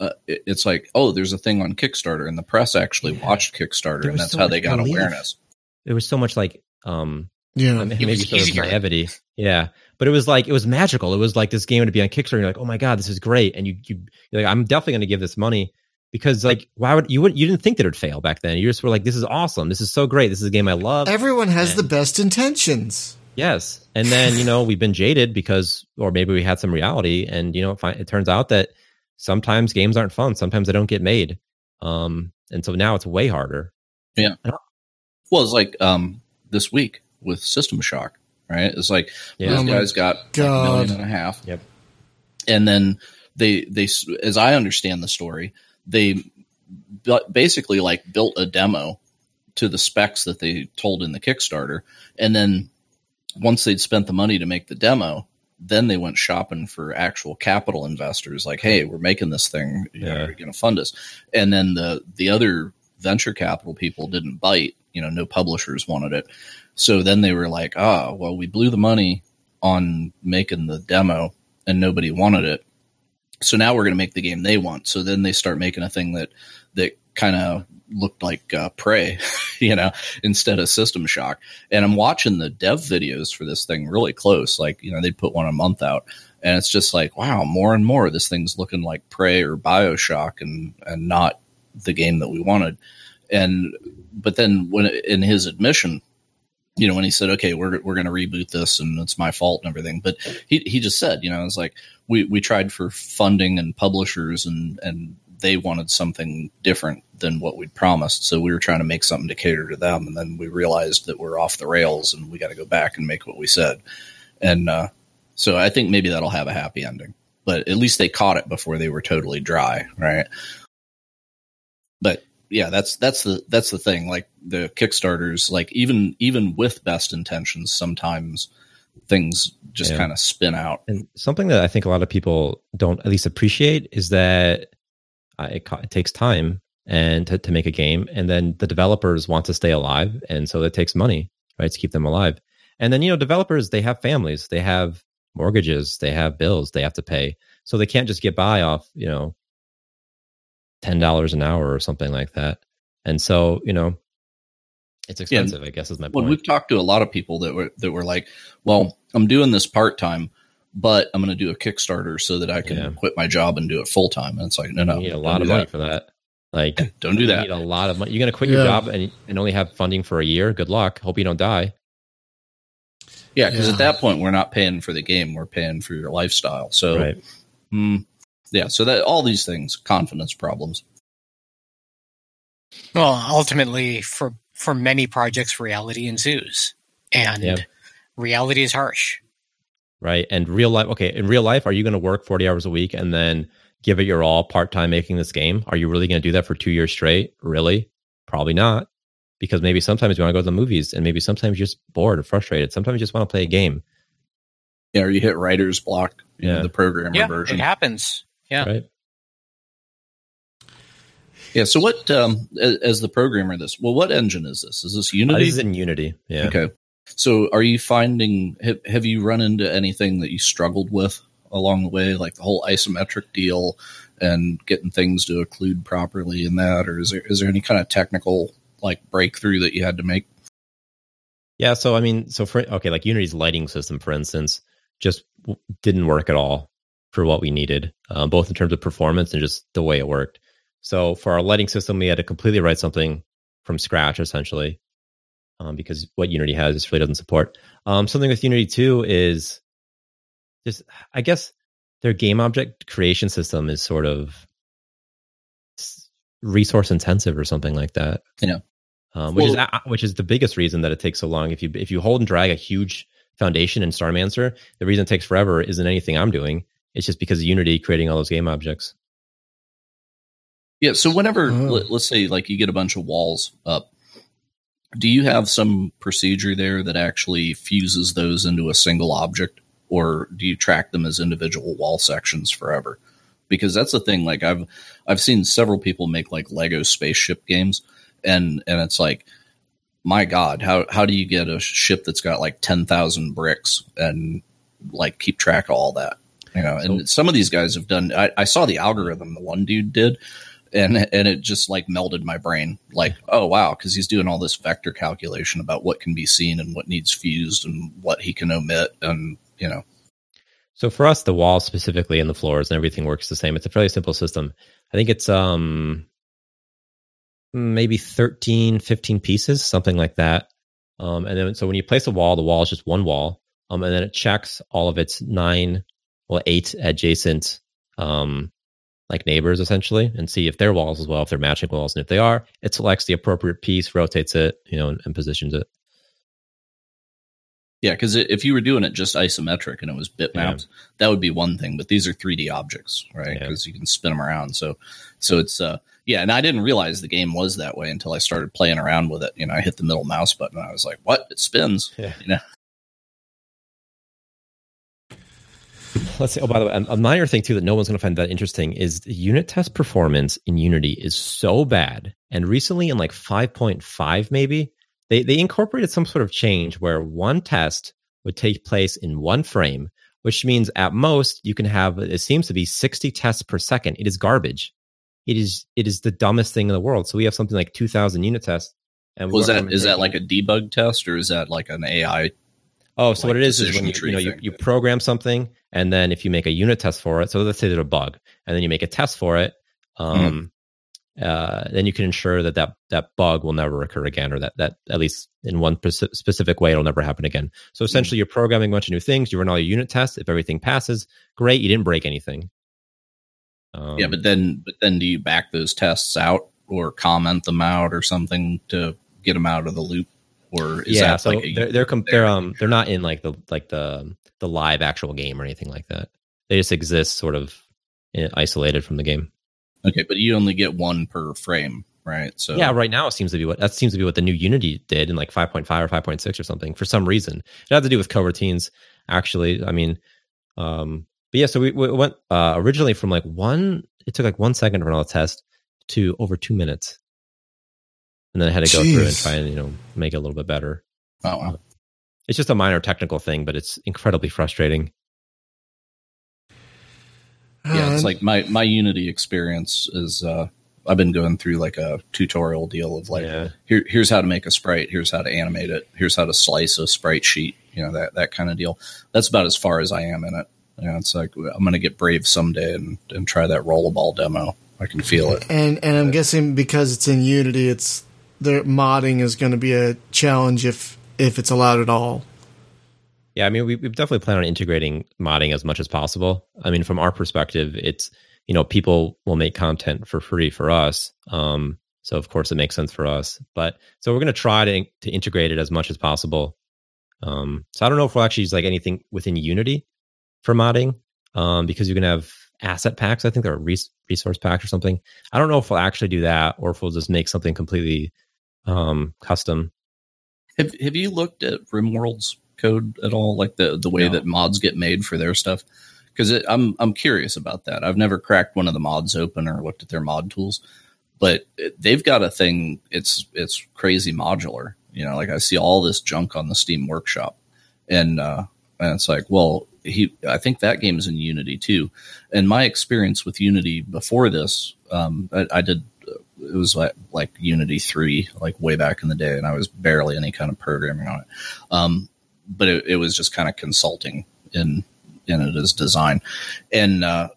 uh, it, it's like, oh, there's a thing on Kickstarter, and the press actually Yeah. watched Kickstarter, There and that's so how they got belief. awareness. There was so much like um Yeah. I mean, maybe was sort of naivety. Yeah. But it was like it was magical. It was like this game would be on Kickstarter. And you're like, oh my god, this is great, and you you you're like, I'm definitely going to give this money because like why would you would you didn't think that it would fail back then? You just were like, this is awesome. This is so great. This is a game I love. Everyone has the best intentions. Yes. And then, you know, we've been jaded because, or maybe we had some reality. And, you know, it, fi- it turns out that sometimes games aren't fun. Sometimes they don't get made. Um, and so now it's way harder. Yeah well, it's like um, this week with System Shock, right? It's like Yeah. Oh those my guys got like, a million and a half. Yep. And then they they as I understand the story, they basically like built a demo to the specs that they told in the Kickstarter, and then once they'd spent the money to make the demo, then they went shopping for actual capital investors. Like, hey, we're making this thing. You know, Yeah. are you going to fund us? And then the the other venture capital people didn't bite. You know, no publishers wanted it. So then they were like, ah, well, we blew the money on making the demo and nobody wanted it. So now we're going to make the game they want. So then they start making a thing that that kind of looked like uh, Prey, you know, instead of System Shock. And I'm watching the dev videos for this thing really close. Like, you know, they put one a month out, and it's just like, wow, more and more this thing's looking like Prey or Bioshock, and and not the game that we wanted. And but then when in his admission, you know, when he said, "Okay, we're we're going to reboot this, and it's my fault and everything," but he he just said, you know, it's like we we tried for funding and publishers, and and they wanted something different than what we'd promised, so we were trying to make something to cater to them, and then we realized that we're off the rails, and we got to go back and make what we said, and uh, so I think maybe that'll have a happy ending, but at least they caught it before they were totally dry, right? But yeah, that's that's the that's the thing. Like the Kickstarters, like even even with best intentions, sometimes things just Yeah. kind of spin out. And something that I think a lot of people don't at least appreciate is that uh, it, it takes time and to, to make a game, and then the developers want to stay alive, and so it takes money, right, to keep them alive. And then you know, developers they have families, they have mortgages, they have bills they have to pay, so they can't just get by off you know ten dollars an hour or something like that. And so you know, it's Yeah. expensive. I guess is my point. Well, we've talked to a lot of people that were that were like, "Well, I'm doing this part time, but I'm going to do a Kickstarter so that I can Yeah. quit my job and do it full time." And it's like, no, no, you need a lot of money that. for that. Like Don't do that. You that. need a lot of money. You're going to quit your job and, and only have funding for a year. Good luck. Hope you don't die. Yeah, because Yeah. at that point, we're not paying for the game; we're paying for your lifestyle. So, right. hmm, yeah, so that all these things, confidence problems. Well, ultimately, for for many projects, reality ensues, and Yeah. reality is harsh. Right. And real life. Okay. In real life, are you going to work 40 hours a week and then give it your all part time making this game? Are you really going to do that for two years straight? Really? Probably not. Because maybe sometimes you want to go to the movies and maybe sometimes you're just bored or frustrated. Sometimes you just want to play a game. Yeah, or you hit writer's block, you know, Yeah. the programmer Yeah, version. it happens. Yeah. Right. Yeah. So, what um, as, as the programmer, this well, what engine is this? Is this Uh, Unity? this is in Unity. Yeah. Okay. So, are you finding have, have you run into anything that you struggled with along the way, like the whole isometric deal and getting things to occlude properly in that, or is there is there any kind of technical like breakthrough that you had to make? Yeah, so I mean, so for okay, like Unity's lighting system, for instance, just w- didn't work at all for what we needed, um, both in terms of performance and just the way it worked. So for our lighting system, we had to completely write something from scratch, essentially, um, because what Unity has just really doesn't support. Um, something with Unity too is just, I guess, their game object creation system is sort of resource intensive or something like that. Yeah. Um, which is Well- a- which is the biggest reason that it takes so long. If you if you hold and drag a huge foundation in Starmancer, the reason it takes forever isn't anything I'm doing. It's just because of Unity creating all those game objects. Yeah. So, whenever Oh. let, let's say like you get a bunch of walls up, do you have some procedure there that actually fuses those into a single object, or do you track them as individual wall sections forever? Because that's the thing. Like I've I've seen several people make like Lego spaceship games, and and it's like, my God, how how do you get a ship that's got like ten thousand bricks and like keep track of all that? You know, and some of these guys have done. I, I saw the algorithm the one dude did, and and it just like melded my brain. Like, oh wow, because he's doing all this vector calculation about what can be seen and what needs fused and what he can omit, and you know, So for us, the walls specifically and the floors and everything works the same. It's a fairly simple system. I think it's um maybe 13, 15 pieces, something like that. Um, and then so when you place a wall, the wall is just one wall. Um, and then it checks all of its nine, well, eight adjacent um like neighbors essentially and see if they're walls as well, if they're matching walls. And if they are, it selects the appropriate piece, rotates it, you know, and, and positions it. yeah. Because if you were doing it just isometric and it was bitmaps, that would be one thing. But these are 3D objects, right? Yeah. Because you can spin them around. So so it's uh yeah. And I didn't realize the game was that way until I started playing around with it. You know, I hit the middle mouse button. And I was like, what? It spins. Yeah. You know. Let's say, oh, by the way, a minor thing too that no one's going to find that interesting is the unit test performance in Unity is so bad. And recently, in like 5.5, maybe, they, they incorporated some sort of change where one test would take place in one frame, which means at most you can have, it seems to be 60 tests per second. It is garbage. It is it is the dumbest thing in the world. So we have something like 2,000 unit tests. And Was that is that like a debug test or is that like an AI? Oh, so like what it is is when you, you know you, you program something, and then if you make a unit test for it, so let's say there's a bug, and then you make a test for it, um, uh, then you can ensure that, that that bug will never occur again, or that that at least in one speci- specific way it'll never happen again. So essentially, you're programming a bunch of new things. You run all your unit tests. If everything passes, great, you didn't break anything. Um, yeah, but then but then do you back those tests out or comment them out or something to get them out of the loop? Or is yeah, that so like a, they're they're, they're um they're not in like the like the the live actual game or anything like that. They just exist sort of isolated from the game. okay? But you only get one per frame, right? So yeah, right now it seems to be what that seems to be what the new Unity did in like 5.5 or 5.6 or something for some reason. It had to do with coroutines. actually. I mean, um, but yeah, so we, we went uh, originally from like one, it took like one second to run all the test to over two minutes. And then I had to go through and try and, you know, make it a little bit better. Oh, wow. It's just a minor technical thing, but it's incredibly frustrating. yeah, it's Uh, like my my Unity experience is. uh I've been going through like a tutorial deal of like Yeah. here, here's how to make a sprite, here's how to animate it, here's how to slice a sprite sheet, you know that that kind of deal. That's about as far as I am in it. You know, it's like I'm going to get brave someday and and try that rollerball demo. I can feel it. and and I'm guessing because it's in Unity, it's the modding is going to be a challenge if if it's allowed at all. Yeah, I mean, we, we definitely plan on integrating modding as much as possible. I mean, from our perspective, it's you know people will make content for free for us, um, so of course it makes sense for us. But so we're going to try to to integrate it as much as possible. Um, so I don't know if we'll actually use like anything within Unity for modding, um, because you can have asset packs. I think they're res- resource packs or something. I don't know if we'll actually do that or if we'll just make something completely um, custom. Have Have you looked at RimWorld's code at all? Like the the way No. that mods get made for their stuff? Because I'm I'm curious about that. I've never cracked one of the mods open or looked at their mod tools, but they've got a thing. It's it's crazy modular. You know, like I see all this junk on the Steam Workshop, and uh, and it's like, well, he. I think that game is in Unity too. And my experience with Unity before this, um, I, I did it was like like Unity three, like way back in the day, and I was barely any kind of programming on it. Um, but it, it was just kind of consulting in in it as design, and uh,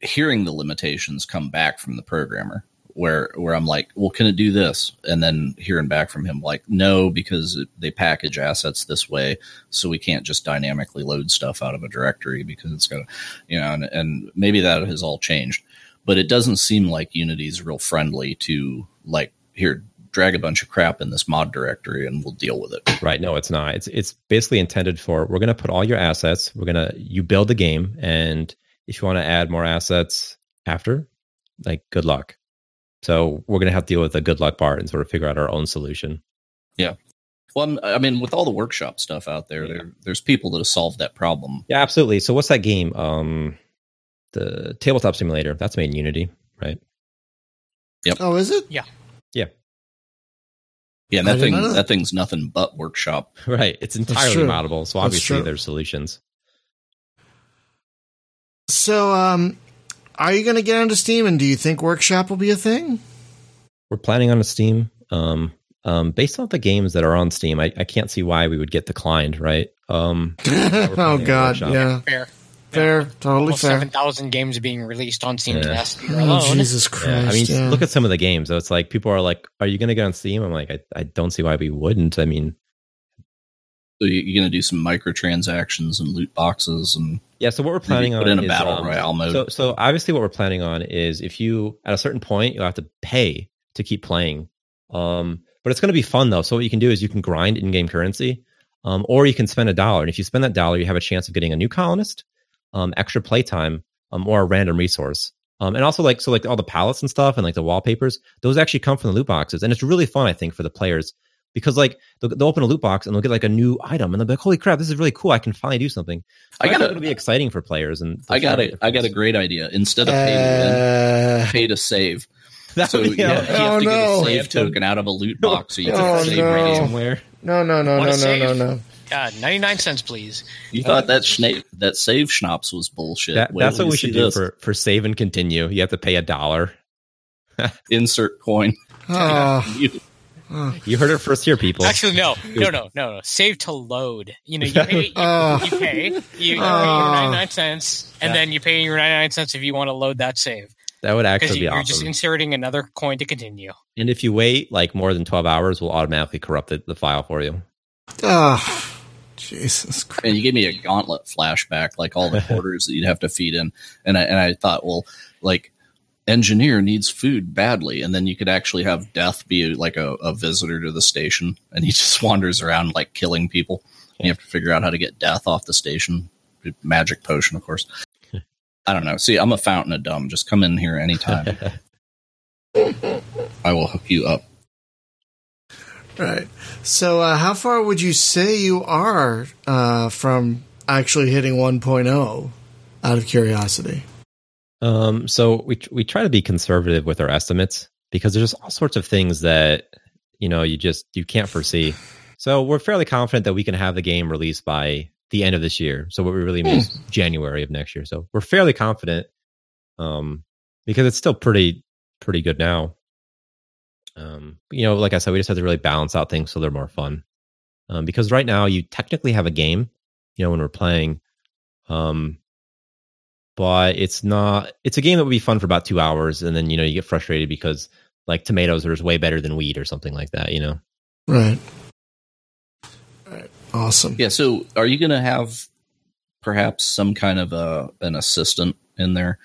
hearing the limitations come back from the programmer, where where I'm like, well, can it do this? And then hearing back from him, like, no, because they package assets this way, so we can't just dynamically load stuff out of a directory because it's to, you know, and, and maybe that has all changed but it doesn't seem like Unity is real friendly to like here drag a bunch of crap in this mod directory and we'll deal with it. Right. No, it's not. It's it's basically intended for we're gonna put all your assets, we're gonna you build the game, and if you want to add more assets after, like good luck. So we're gonna have to deal with the good luck part and sort of figure out our own solution. Yeah. Well, I'm, I mean, with all the workshop stuff out there, Yeah. there there's people that have solved that problem. Yeah, absolutely. So what's that game? Um the tabletop simulator. That's made in Unity, right? Yep. Oh, is it? Yeah, and I that didn't thing know that. that thing's nothing but workshop. Right. It's entirely true. moddable. So obviously there's solutions. So, um, are you going to get onto Steam, and do you think Workshop will be a thing? We're planning on a Steam. Um um, based on the games that are on Steam, I, I can't see why we would get declined, right? Um, oh planning God, yeah, Fair. Fair, totally Almost fair. seven thousand games being released on Steam Yeah. last year Oh, alone. Jesus Christ! Yeah, I mean, yeah. look at some of the games. So it's like people are like, "Are you going to get on Steam?" I'm like, I, I don't see why we wouldn't. I mean, So you- you're going to do some microtransactions and loot boxes and yeah. So what we're planning put on in a is, battle um, royale mode. So, so obviously, what we're planning on is if you at a certain point you'll have to pay to keep playing. Um, but it's going to be fun though. So what you can do is you can grind in-game currency, um, or you can spend a dollar, and if you spend that dollar, you have a chance of getting a new colonist, um, extra playtime, um, or a random resource. Um, and also like so like all the palettes and stuff and like the wallpapers, those actually come from the loot boxes, and it's really fun I think for the players because like they'll, they'll open a loot box and they'll get like a new item and they'll be like, holy crap, this is really cool. I can finally do something. So I I, gotta- it'll be exciting for players. And I got it. it. I got a great idea. Instead of pay to Uh, pay to save. That So would be yeah, you awesome. have Oh, to get a save token out of a loot box, so you Oh, can save no. rating. somewhere. no, no, no, What no, a no, no, no. Uh, God, ninety nine cents, please. You uh, thought that schna- that save schnapps was bullshit. That, that's what we should do this. for, for save and continue. You have to pay a dollar. insert coin. Oh, You- You heard it first here, people. Actually, no, no, no, no, no. Save to load. You know, you pay. You, Oh. you pay. You, you pay your ah. ninety nine cents, and then you pay your ninety nine cents if you want to load that save that would because actually be you're awesome. just inserting another coin to continue. and if you wait like more than 12 hours, we'll automatically corrupt the, the file for you. oh, Jesus Christ! and you gave me a gauntlet flashback, like all the quarters that you'd have to feed in, and I, and I thought, well, like engineer needs food badly, and then you could actually have Death be like a, a visitor to the station, and he just wanders around like killing people. And you have to figure out how to get Death off the station. Magic potion, of course. I don't know. See, I'm a fountain of dumb. Just come in here anytime. I will hook you up. Right. So, uh, how far would you say you are uh, from actually hitting 1.0 out of curiosity? Um, so we we try to be conservative with our estimates because there's all sorts of things that you know you just you can't foresee. So we're fairly confident that we can have the game released by the end of this year. So what we really mean is January of next year. So we're fairly confident, um, because it's still pretty pretty good now. Um, you know, like I said, we just have to really balance out things so they're more fun. Um, because right now you technically have a game, you know, when we're playing, um, but it's not. It's a game that would be fun for about two hours, and then you know you get frustrated because like tomatoes are way better than weed or something like that. You know. Right. Right. Awesome. Yeah. So, are you going to have perhaps some kind of a an assistant in there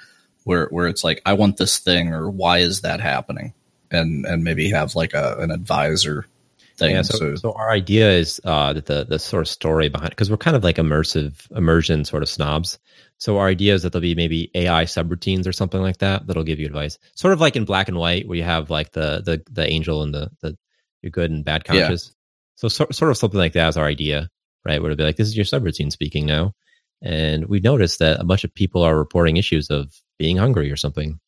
where where it's like, I want this thing, or why is that happening, and and maybe have like a an advisor thing. Yeah, so, so, our idea is uh, that the the sort of story behind because we're kind of like immersive immersion sort of snobs. So our idea is that there'll be maybe AI subroutines or something like that that'll give you advice, sort of like in black and white where you have like the the the angel and the the your good and bad conscious. Yeah. So, so sort of something like that is our idea, right? Where it'll be like this is your subroutine speaking now, and we noticed that a bunch of people are reporting issues of being hungry or something.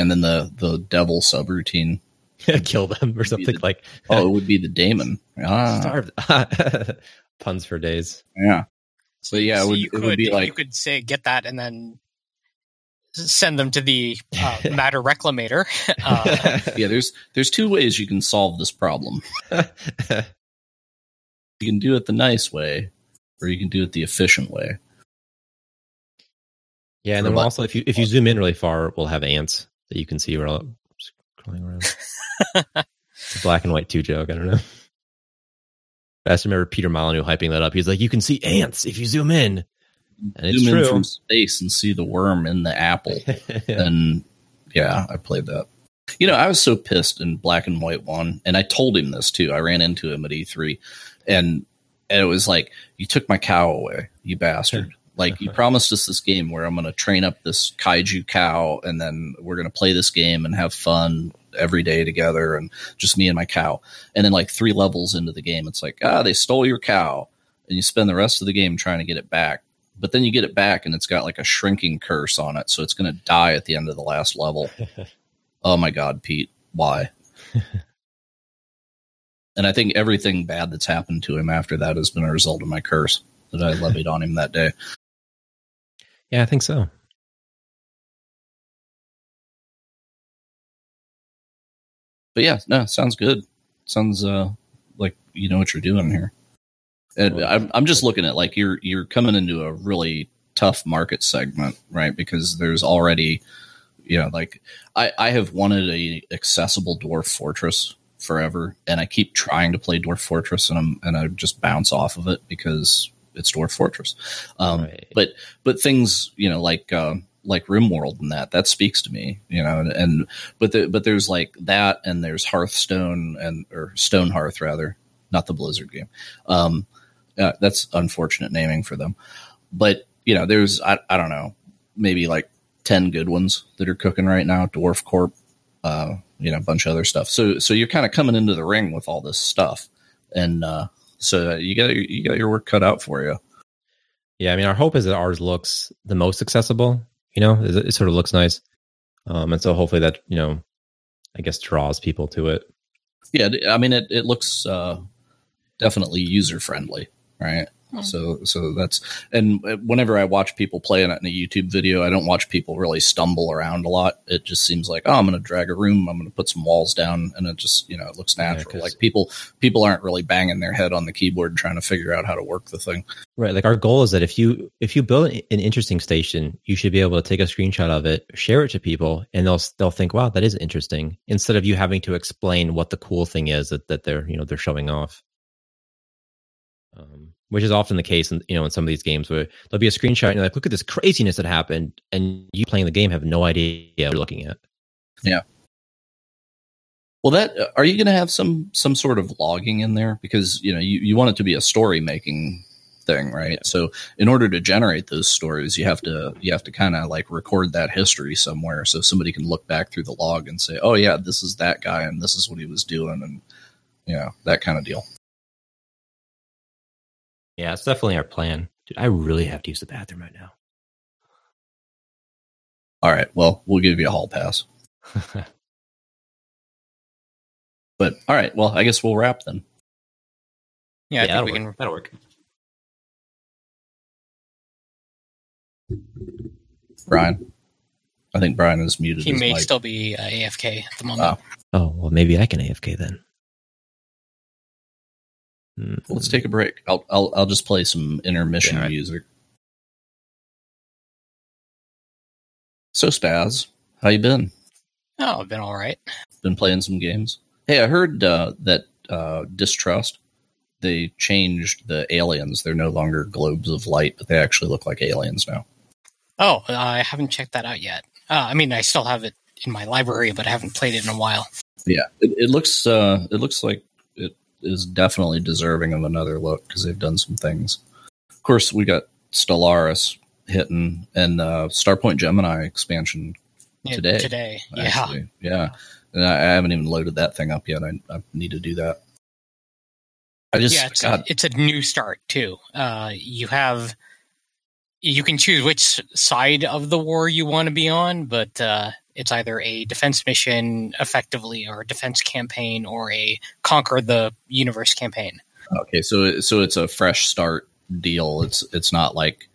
And then the the devil subroutine kill them or something the, like. Oh, it would be the daemon. Ah. Starved. Puns for days. Yeah. So yeah, so it, would, it could, would be like you could say get that and then send them to the uh, matter reclamator. Uh, yeah, there's there's two ways you can solve this problem. you can do it the nice way, or you can do it the efficient way. Yeah, and then we'll also if you if you zoom in really far, we'll have ants that you can see around crawling around. it's a black and white two joke. I don't know. I just remember Peter Molyneux hyping that up. He's like, "You can see ants if you zoom in." And zoom in from space and see the worm in the apple. yeah. And yeah, I played that. You know, I was so pissed in Black and White one, and I told him this too. I ran into him at E3, and and it was like, "You took my cow away, you bastard." Like you promised us this game where I'm going to train up this kaiju cow, and then we're going to play this game and have fun every day together, and just me and my cow. And then like three levels into the game, it's like ah, they stole your cow, and you spend the rest of the game trying to get it back. But then you get it back, and it's got like a shrinking curse on it, so it's going to die at the end of the last level. oh my god, Pete, why? and I think everything bad that's happened to him after that has been a result of my curse that I levied on him that day. Yeah, I think so. But yeah, no, sounds good. Sounds uh like you know what you're doing here. And I'm I'm just looking at like you're you're coming into a really tough market segment, right? Because there's already you know like I I have wanted a accessible dwarf fortress forever and I keep trying to play dwarf fortress and I'm and I just bounce off of it because it's Dwarf Fortress. Um, right. But but things you know like uh, like RimWorld and that that speaks to me, you know. And, and but the, but there's like that, and there's Hearthstone and or Stonehearth rather, not the Blizzard game. Um, uh, that's unfortunate naming for them. But you know, there's I I don't know maybe like ten good ones that are cooking right now. DwarfCorp. Uh, you know, a bunch of other stuff. So, so you're kind of coming into the ring with all this stuff, and uh, so you got you got your work cut out for you. Yeah, I mean, our hope is that ours looks the most accessible. You know, it, it sort of looks nice, um, and so hopefully that you know, I guess draws people to it. Yeah, I mean, it it looks uh, definitely user friendly, right? Hmm. So, so that's and whenever I watch people playing it in a YouTube video, I don't watch people really stumble around a lot. It just seems like, oh, I'm going to drag a room, I'm going to put some walls down, and it just you know it looks natural. Yeah, like people people aren't really banging their head on the keyboard trying to figure out how to work the thing. Right. Like our goal is that if you if you build an interesting station, you should be able to take a screenshot of it, share it to people, and they'll they'll think, wow, that is interesting. Instead of you having to explain what the cool thing is that that they're you know they're showing off. Which is often the case in you know in some of these games where there'll be a screenshot and you're like, look at this craziness that happened, and you playing the game have no idea what you're looking at. Yeah. Well, that uh, are you going to have some some sort of logging in there because you know you, you want it to be a story making thing, right? Yeah. So in order to generate those stories, you have to you have to kind of like record that history somewhere so somebody can look back through the log and say, oh yeah, this is that guy and this is what he was doing and you know that kind of deal. Yeah, it's definitely our plan. Dude, I really have to use the bathroom right now. All right. Well, we'll give you a hall pass. But all right. Well, I guess we'll wrap then. Yeah, I that'll think we work. can. That'll work. Brian. I think Brian is muted. He his may mic. still be uh, AFK at the moment. Ah. Oh well, maybe I can AFK then. Hmm. Let's take a break. I'll I'll I'll just play some intermission Yeah, all right. music. So Spaz, how you been? Oh, I've been all right. Been playing some games. Hey, I heard uh, that uh, Distrust they changed the aliens. They're no longer globes of light, but they actually look like aliens now. Oh, I haven't checked that out yet. Uh, I mean, I still have it in my library, but I haven't played it in a while. Yeah, it, it looks uh, it looks like it is definitely deserving of another look because they've done some things. Of course, we got Stellaris hitting and uh, Starpoint Gemini expansion Yeah, Today, Today, yeah. actually. Yeah. And I, I haven't even loaded that thing up yet. I, I need to do that. I just, yeah, it's a, it's a new start too. Uh, you have you can choose which side of the war you want to be on, but uh, it's either a defense mission, effectively, or a defense campaign, or a conquer the universe campaign. okay. So, so it's a fresh start deal. It's, it's not like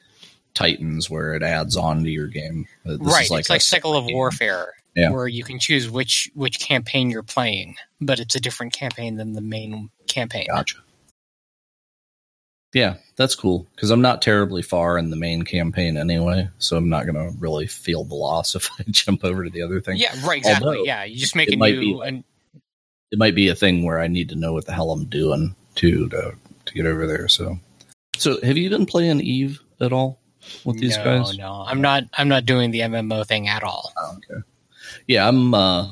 Titans where it adds on to your game. Uh, This right, is like it's like Cycle of game. Warfare, Yeah. where you can choose which which campaign you're playing, but it's a different campaign than the main campaign. Gotcha. Yeah, that's cool because I'm not terribly far in the main campaign anyway, so I'm not going to really feel the loss if I jump over to the other thing. Yeah, right, exactly. Although, yeah, you just make it a might new. be- an- It might be a thing where I need to know what the hell I'm doing too to to get over there. So, so have you been playing Eve at all with these no, guys? no, I'm not. I'm not doing the MMO thing at all. Oh, okay. Yeah, I'm. uh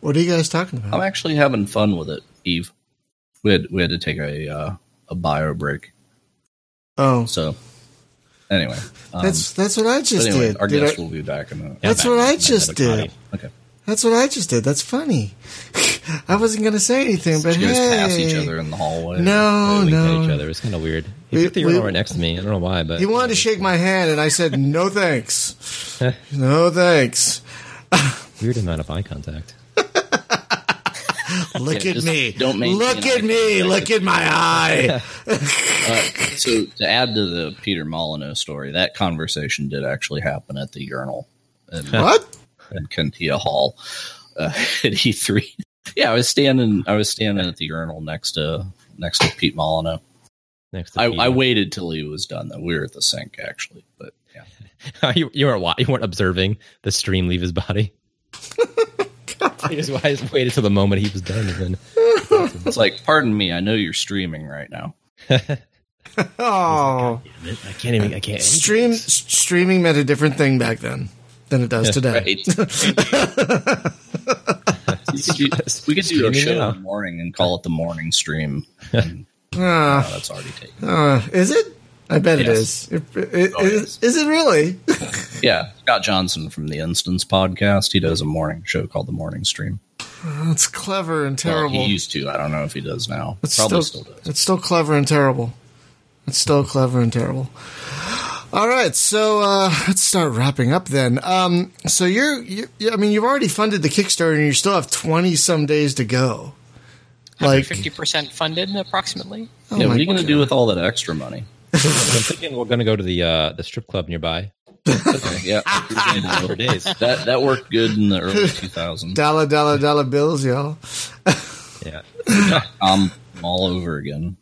What are you guys talking about? I'm actually having fun with it. Eve, we had we had to take a uh, a bio break. Oh, So, anyway, um, that's that's what I just anyway, did. our Did guest I- will be back in a. That's what I just did. Okay. That's what I just did. That's funny. I wasn't going to say anything, but you hey, pass each other in the hallway. No, We winked at no. each other. It was kind of weird. He put the urinal right next to me. I don't know why, but He wanted to shake my hand, and I said, "No thanks, no thanks." Weird amount of eye contact. Look Yeah, at me! don't maintain Look eye at me! contact. Look at my eye! Uh, so to add to the Peter Molyneux story, that conversation did actually happen at the urinal in, what? in Kentia Hall uh, at E3. Yeah, I was standing. I was standing at the urinal next to next to Pete Molyneux. Next to I, Peter. I waited till he was done. Though we were at the sink actually, but yeah. you, you weren't you weren't observing the stream leave his body. you just, I just waited till the moment he was done, and It's like, pardon me, I know you're streaming right now. Oh, Damn it, I can't even. I can't. stream s- streaming meant a different thing back then than it does today. Right. we could do, we could do a show in the morning and call it the morning stream. And, Ah, oh, that's already taken. uh, is it? I bet it Yes. is. It- it- Oh, is, is it really? Yeah, Scott Johnson from the Instance podcast. He does a morning show called the Morning Stream. It's clever and Well, terrible. he used to. I don't know if he does now. It's Probably still, still, does. It's still clever and terrible. It's still clever and terrible. All right, so uh, let's start wrapping up then. Um, so you're, you, I mean, you've already funded the Kickstarter, and you still have twenty some days to go. Like, fifty percent funded, approximately. oh yeah, what are you going to do with all that extra money? I'm thinking we're going to go to the uh, the strip club nearby yeah, for days. that that worked good in the early 2000s. dollar, dollar, dollar bills, y'all? Yeah, I'm all over again.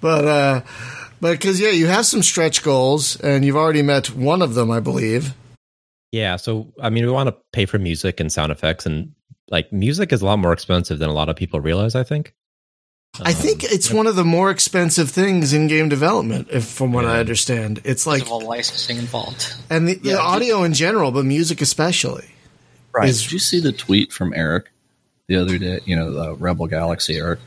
But, uh, but because yeah, you have some stretch goals, and you've already met one of them, I believe. yeah. So I mean, we want to pay for music and sound effects, and like music is a lot more expensive than a lot of people realize. I think. I um, think it's one of the more expensive things in game development, if from what I understand. It's Like like, of all licensing involved. and the, the Yeah, audio in general, but music especially. Right. Is- Did you see the tweet from Eric the other day? You know, the Rebel Galaxy Eric.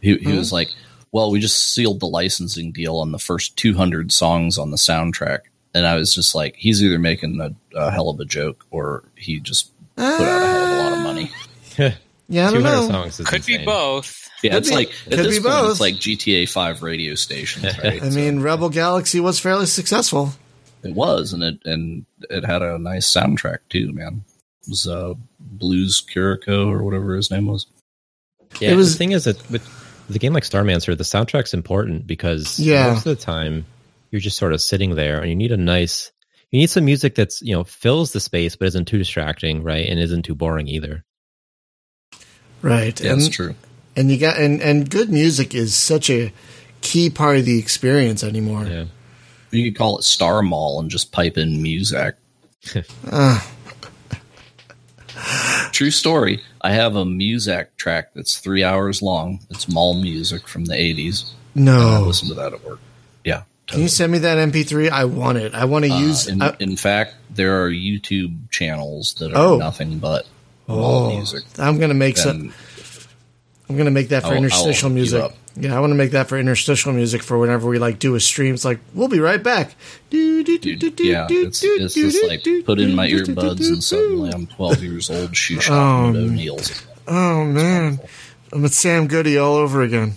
He, he was hmm? like, "Well, we just sealed the licensing deal on the first 200 songs on the soundtrack," and I was just like, "He's either making a, a hell of a joke or he just put out a hell of a lot of money." Yeah, I don't 200 know. songs is Could be both. Yeah, Could it's be- like could at this be point, both. it's like GTA Five radio stations, right? I mean, Rebel Galaxy was fairly successful. It was, and it and it had a nice soundtrack too, man. It was uh, Blues Curacao or whatever his name was. Yeah, It was- the thing is that with, with a game like Starmancer, the soundtrack's important because Yeah. most of the time you're just sort of sitting there and you need a nice, you need some music that's you know fills the space but isn't too distracting, right, and isn't too boring either. Right. Yeah, and, that's true. and you got and and good music is such a key part of the experience anymore. Yeah, You could call it Star Mall and just pipe in music. Uh, True story. I have a music track that's three hours long. It's mall music from the '80s. And I no. listen to that at work. Yeah. Can you send me that MP3? I want it. I want to Uh, use. in, I- in fact, there are YouTube channels that are Oh. nothing but oh, music. I'm gonna make some. I'm gonna make that for I'll- I'll interstitial music. Yeah, I want to make that for interstitial music for whenever we like do a stream. It's like we'll be right back. Do, do, do, dude, yeah, it's, it's just like put in my earbuds and suddenly. I'm 12 years old shoe Oh, shopping man. O'Neill's. Oh man, I'm at Sam Goody all over again.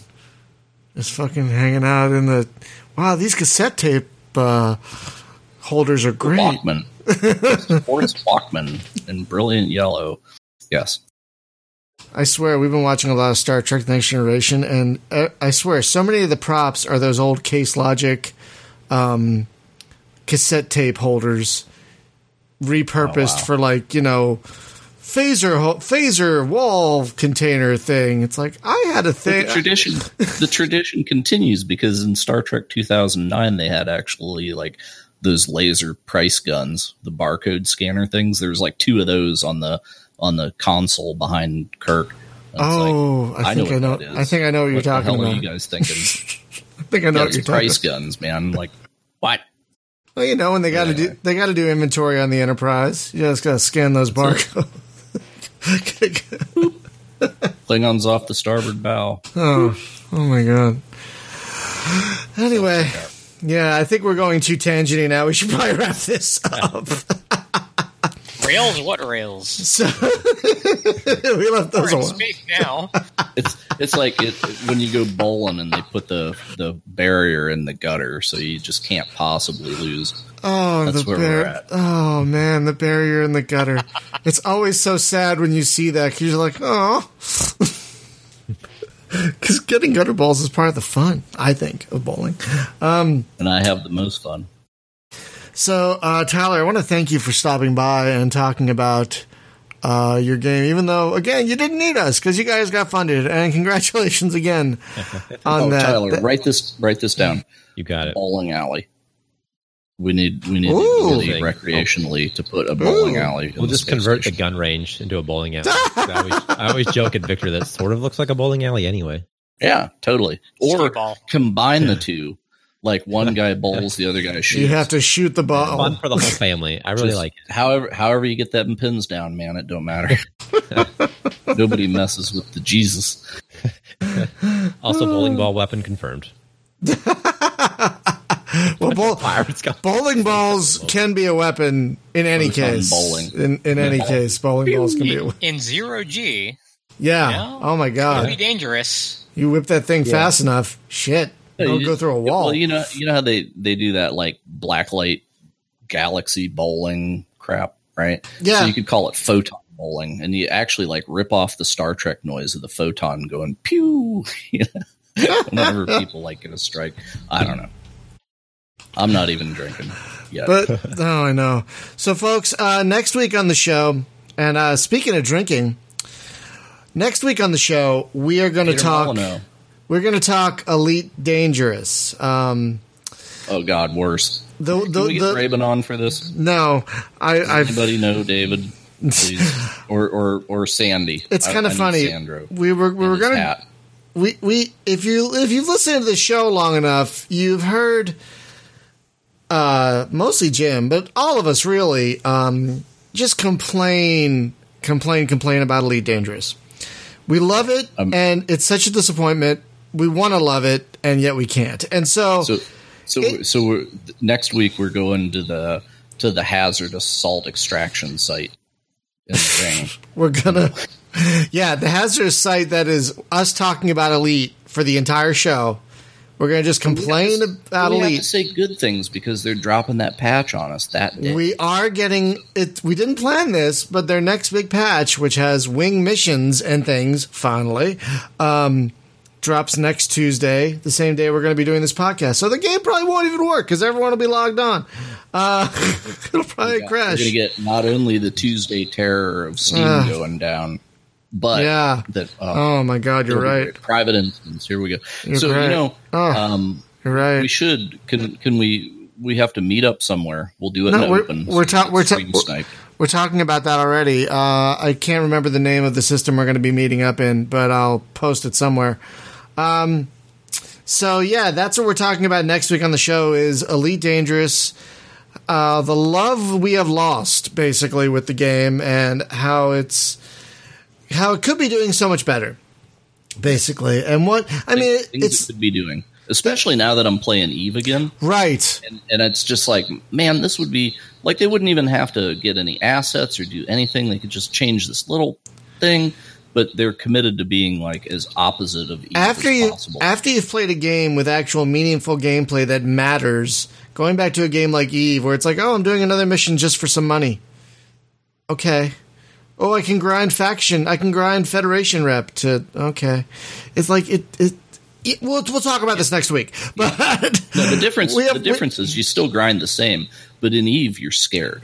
Just fucking hanging out in the. Wow, these cassette tape uh, holders are great. Walkman. Forrest Walkman in brilliant yellow. Yes. I swear, we've been watching a lot of Star Trek: The Next Generation, and uh, I swear, so many of the props are those old Case Logic um, cassette tape holders, repurposed Oh, wow. for like you know phaser ho- phaser wall container thing. It's like I had a thing. the tradition the tradition continues because in Star Trek 2009 they had actually like those laser price guns, the barcode scanner things. There's like two of those on the on the console behind Kirk. It's like, Oh, I, I know think I what know. I think I know what, you're what the talking hell about. are you guys thinking? I think I know yeah, what you're talking. price guns, man. Like what? Well, you know, when they got to Yeah. do they got to do inventory on the Enterprise. You just got to scan those barcodes. Klingons off the starboard bow. oh, oh my god. Anyway, yeah, I think we're going too tangenty now. We should probably wrap this up. Rails? What rails? So we left We're those in alone. space now. It's it's like it, when you go bowling and they put the the barrier in the gutter, so you just can't possibly lose. Oh, That's the where we're bar- at. Oh man, the barrier in the gutter. it's always so sad when you see that because you're like, oh. Because getting gutter balls is part of the fun, I think, of bowling. Um, And I have the most fun. So, uh, Tyler, I want to thank you for stopping by and talking about uh, your game, even though, again, you didn't need us because you guys got funded. And congratulations again on Oh, that. Tyler, That- write this write this down. you got it. Bowling alley. We need we need Ooh. the ability recreationally to put a bowling Ooh. alley. We'll just space convert the gun range into a bowling alley. I, always, I always joke at Victor that sort of looks like a bowling alley anyway. Yeah, totally. Or combine the two. Like one guy bowls, the other guy shoots. you have to shoot the ball. Fun for the whole family. I really Just like it. However, however you get them pins down, man, it don't matter. Nobody messes with the Jesus. Also, bowling ball weapon confirmed. Well, bowl- Pirates got bowling balls can be a weapon in any case. bowling. In, in any case, bowling balls can be a In, in zero G, Yeah. Yeah. Oh my it'd God. be dangerous. You whip that thing fast enough. Shit. You- go through a wall. Well, you know, you know how they they do that like blacklight galaxy bowling crap, right? Yeah. So you could call it photon bowling, and you actually like rip off the Star Trek noise of the photon going pew. You know? Whenever people like get a strike, I don't know. I'm not even drinking yet. But oh, I know. So, folks, uh, next week on the show, and uh, speaking of drinking, next week on the show we are going to talk. We're going to talk Elite Dangerous. Um, Oh God, worse. the Can we get the Raven on for this? no, I I've Anybody know David? Please, or or or Sandy. it's kind of funny. Sandro We were we were gonna hat. we we if you if you've listened to the show long enough, you've heard uh mostly Jim, but all of us really um just complain complain complain about Elite Dangerous. We love it Um, and it's such a disappointment. We want to love it and yet we can't. And so, So so It- so we're, next week we're going to the to the hazardous salt extraction site in the ring. we're gonna Yeah, the hazardous site that is us talking about Elite for the entire show. We're going to just complain about we have to Elite. say good things because they're dropping that patch on us that day. We are getting it. We didn't plan this, but their next big patch, which has wing missions and things, finally, um, drops next Tuesday, the same day we're going to be doing this podcast. So the game probably won't even work because everyone will be logged on. Uh, it'll probably crash. We're going to get not only the Tuesday terror of Steam Ah. going down, but Yeah. that uh, oh my God, you're right. Private instance. Here we go. You're so right. you know, Oh. um, You're right. we should can can we we have to meet up somewhere. We'll do it No, in we're- open. we're ta- we're ta- we're- We're talking about that already. Uh, I can't remember the name of the system we're going to be meeting up in, but I'll post it somewhere. Um, so yeah, that's what we're talking about next week on the show is Elite Dangerous. Uh, the love we have lost basically with the game and how it's how it could be doing so much better basically and what i mean it, it's it could be doing, especially now that I'm playing Eve again. right and, and it's just like man this would be like they wouldn't even have to get any assets or do anything they could just change this little thing but they're committed to being like as opposite of Eve after as you possible after you've played a game with actual meaningful gameplay that matters, going back to a game like Eve where it's like, oh, I'm doing another mission just for some money. Okay. Oh, I can grind faction. I can grind Federation rep to okay. It's like it. it, it we'll we'll talk about this next week. But no, the difference have- the difference is you still grind the same but in Eve you're scared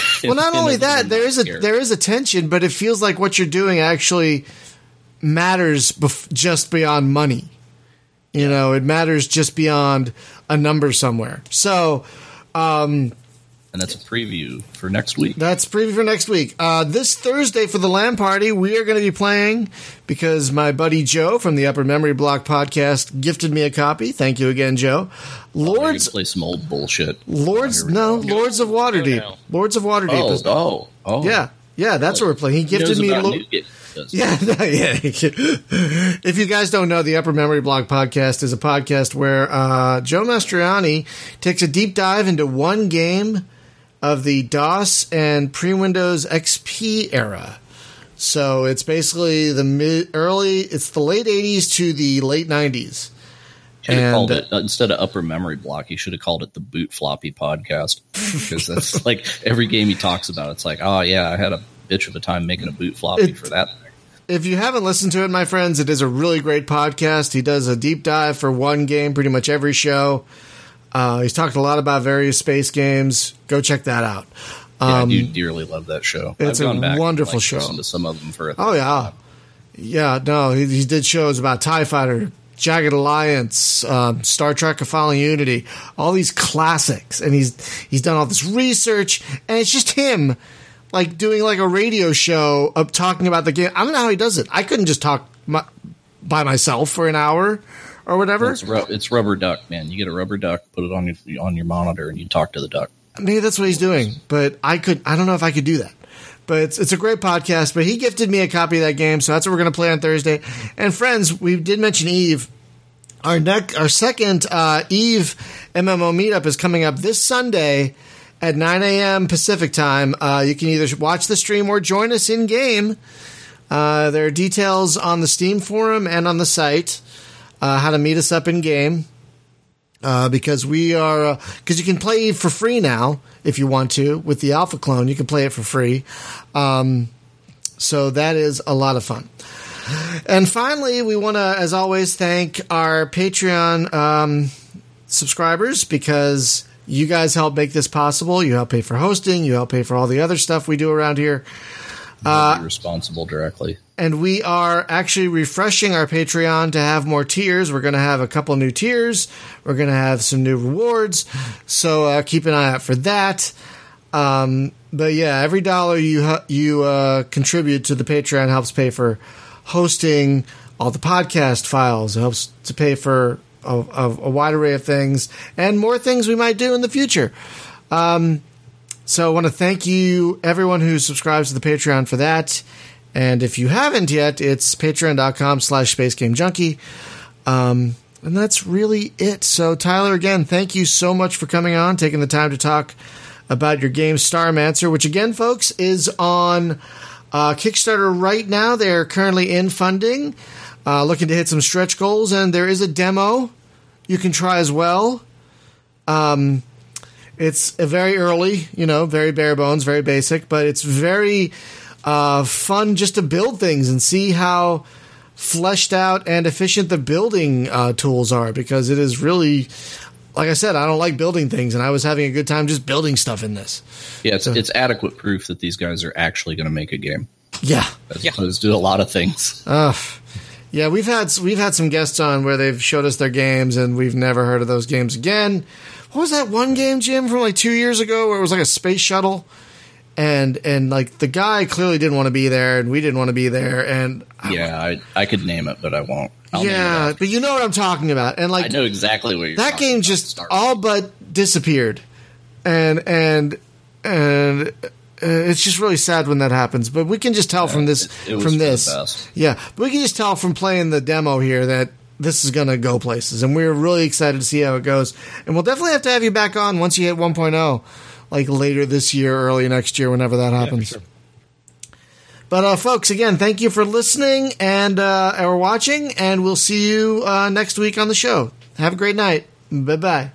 well, not only that, there is a scared. there is a tension, but it feels like what you're doing actually matters bef- just beyond money. You know, it matters just beyond a number somewhere. So um, and that's a preview for next week that's preview for next week. Uh, this Thursday for the LAN party, we are going to be playing because my buddy Joe from the Upper Memory Block podcast gifted me a copy. Thank you again, Joe. We're gonna Lords, play some old bullshit Lords, Here no, go. Lords of Waterdeep, no. Lords of Waterdeep. oh is- oh oh yeah, yeah, that's what we're playing. He He gifted knows me. about Lo- new games. Yeah, yeah. if you guys don't know, the Upper Memory Block podcast is a podcast where uh, Joe Mastriani takes a deep dive into one game of the DOS and pre-Windows XP era. So it's basically the mid, early, it's the late '80s to the late '90s. Should have And- called it uh, instead of upper memory block. He should have called it the boot floppy podcast because that's like every game he talks about. It's like, oh yeah, I had a bitch of a time making a boot floppy It- for that. If you haven't listened to it, my friends, it is a really great podcast. He does a deep dive for one game pretty much every show. Uh, he's talked a lot about various space games. Go check that out. Yeah, Um, I do dearly love that show. it's a I've gone back and, wonderful like, show. To some of them for Oh yeah, yeah. No, he, he did shows about Tie Fighter, Jagged Alliance, um, Star Trek: A Final Unity, all these classics, and he's he's done all this research, and it's just him, like doing like a radio show of talking about the game. I don't know how he does it. I couldn't just talk my, by myself for an hour or whatever. It's, ru- it's rubber duck, man. You get a rubber duck, put it on your on your monitor, and you talk to the duck. Maybe that's what he's doing, but I could. I don't know if I could do that. But it's it's a great podcast. But he gifted me a copy of that game, so that's what we're going to play on Thursday. And friends, we did mention Eve. Our neck, our second uh, Eve MMO meetup is coming up this Sunday at 9 a.m. Pacific time. Uh, you can either watch the stream or join us in game. Uh, there are details on the Steam forum and on the site uh, how to meet us up in game uh, because we are because you can play for free now if you want to with the alpha clone. You can play it for free. Um, so that is a lot of fun. And finally we want to as always thank our patreon um, subscribers because you guys help make this possible. You help pay for hosting. You help pay for all the other stuff we do around here. Uh, responsible directly. And we are actually refreshing our Patreon to have more tiers. We're going to have a couple new tiers. We're going to have some new rewards. So uh, keep an eye out for that. Um, but yeah, every dollar you you uh, contribute to the Patreon helps pay for hosting all the podcast files. It helps to pay for a, a, a wide array of things and more things we might do in the future. So I want to thank you, everyone who subscribes to the Patreon for that. And if you haven't yet, it's patreon.com slash spacegamejunkie. Um, and that's really it. So Tyler, again, thank you so much for coming on, taking the time to talk about your game Starmancer, which again, folks, is on Uh, Kickstarter right now, they're currently in funding, uh, looking to hit some stretch goals, and there is a demo you can try as well. Um, it's a very early, you know, very bare bones, very basic, but it's very uh, fun just to build things and see how fleshed out and efficient the building uh, tools are because it is really like I said, I don't like building things, and I was having a good time just building stuff in this. Yeah, it's, it's adequate proof that these guys are actually going to make a game Yeah, as Yeah. opposed to a lot of things. uh, yeah. We've had we've had some guests on where they've showed us their games, and we've never heard of those games again. What was that one game, Jim, from like two years ago, where it was like a space shuttle, and and like the guy clearly didn't want to be there, and we didn't want to be there, and Yeah, I, I could name it, but I won't. I'll yeah, but you know what I'm talking about, and like I know exactly what you're that game about. just Start. all but disappeared and and and uh, it's just really sad when that happens but we can just tell from this it- it from this yeah but we can just tell from playing the demo here that this is going to go places and we're really excited to see how it goes and we'll definitely have to have you back on once you hit 1.0 like later this year early next year whenever that happens sure. but uh, folks, again, thank you for listening and uh, or watching, and we'll see you uh, next week on the show. Have a great night. Bye bye.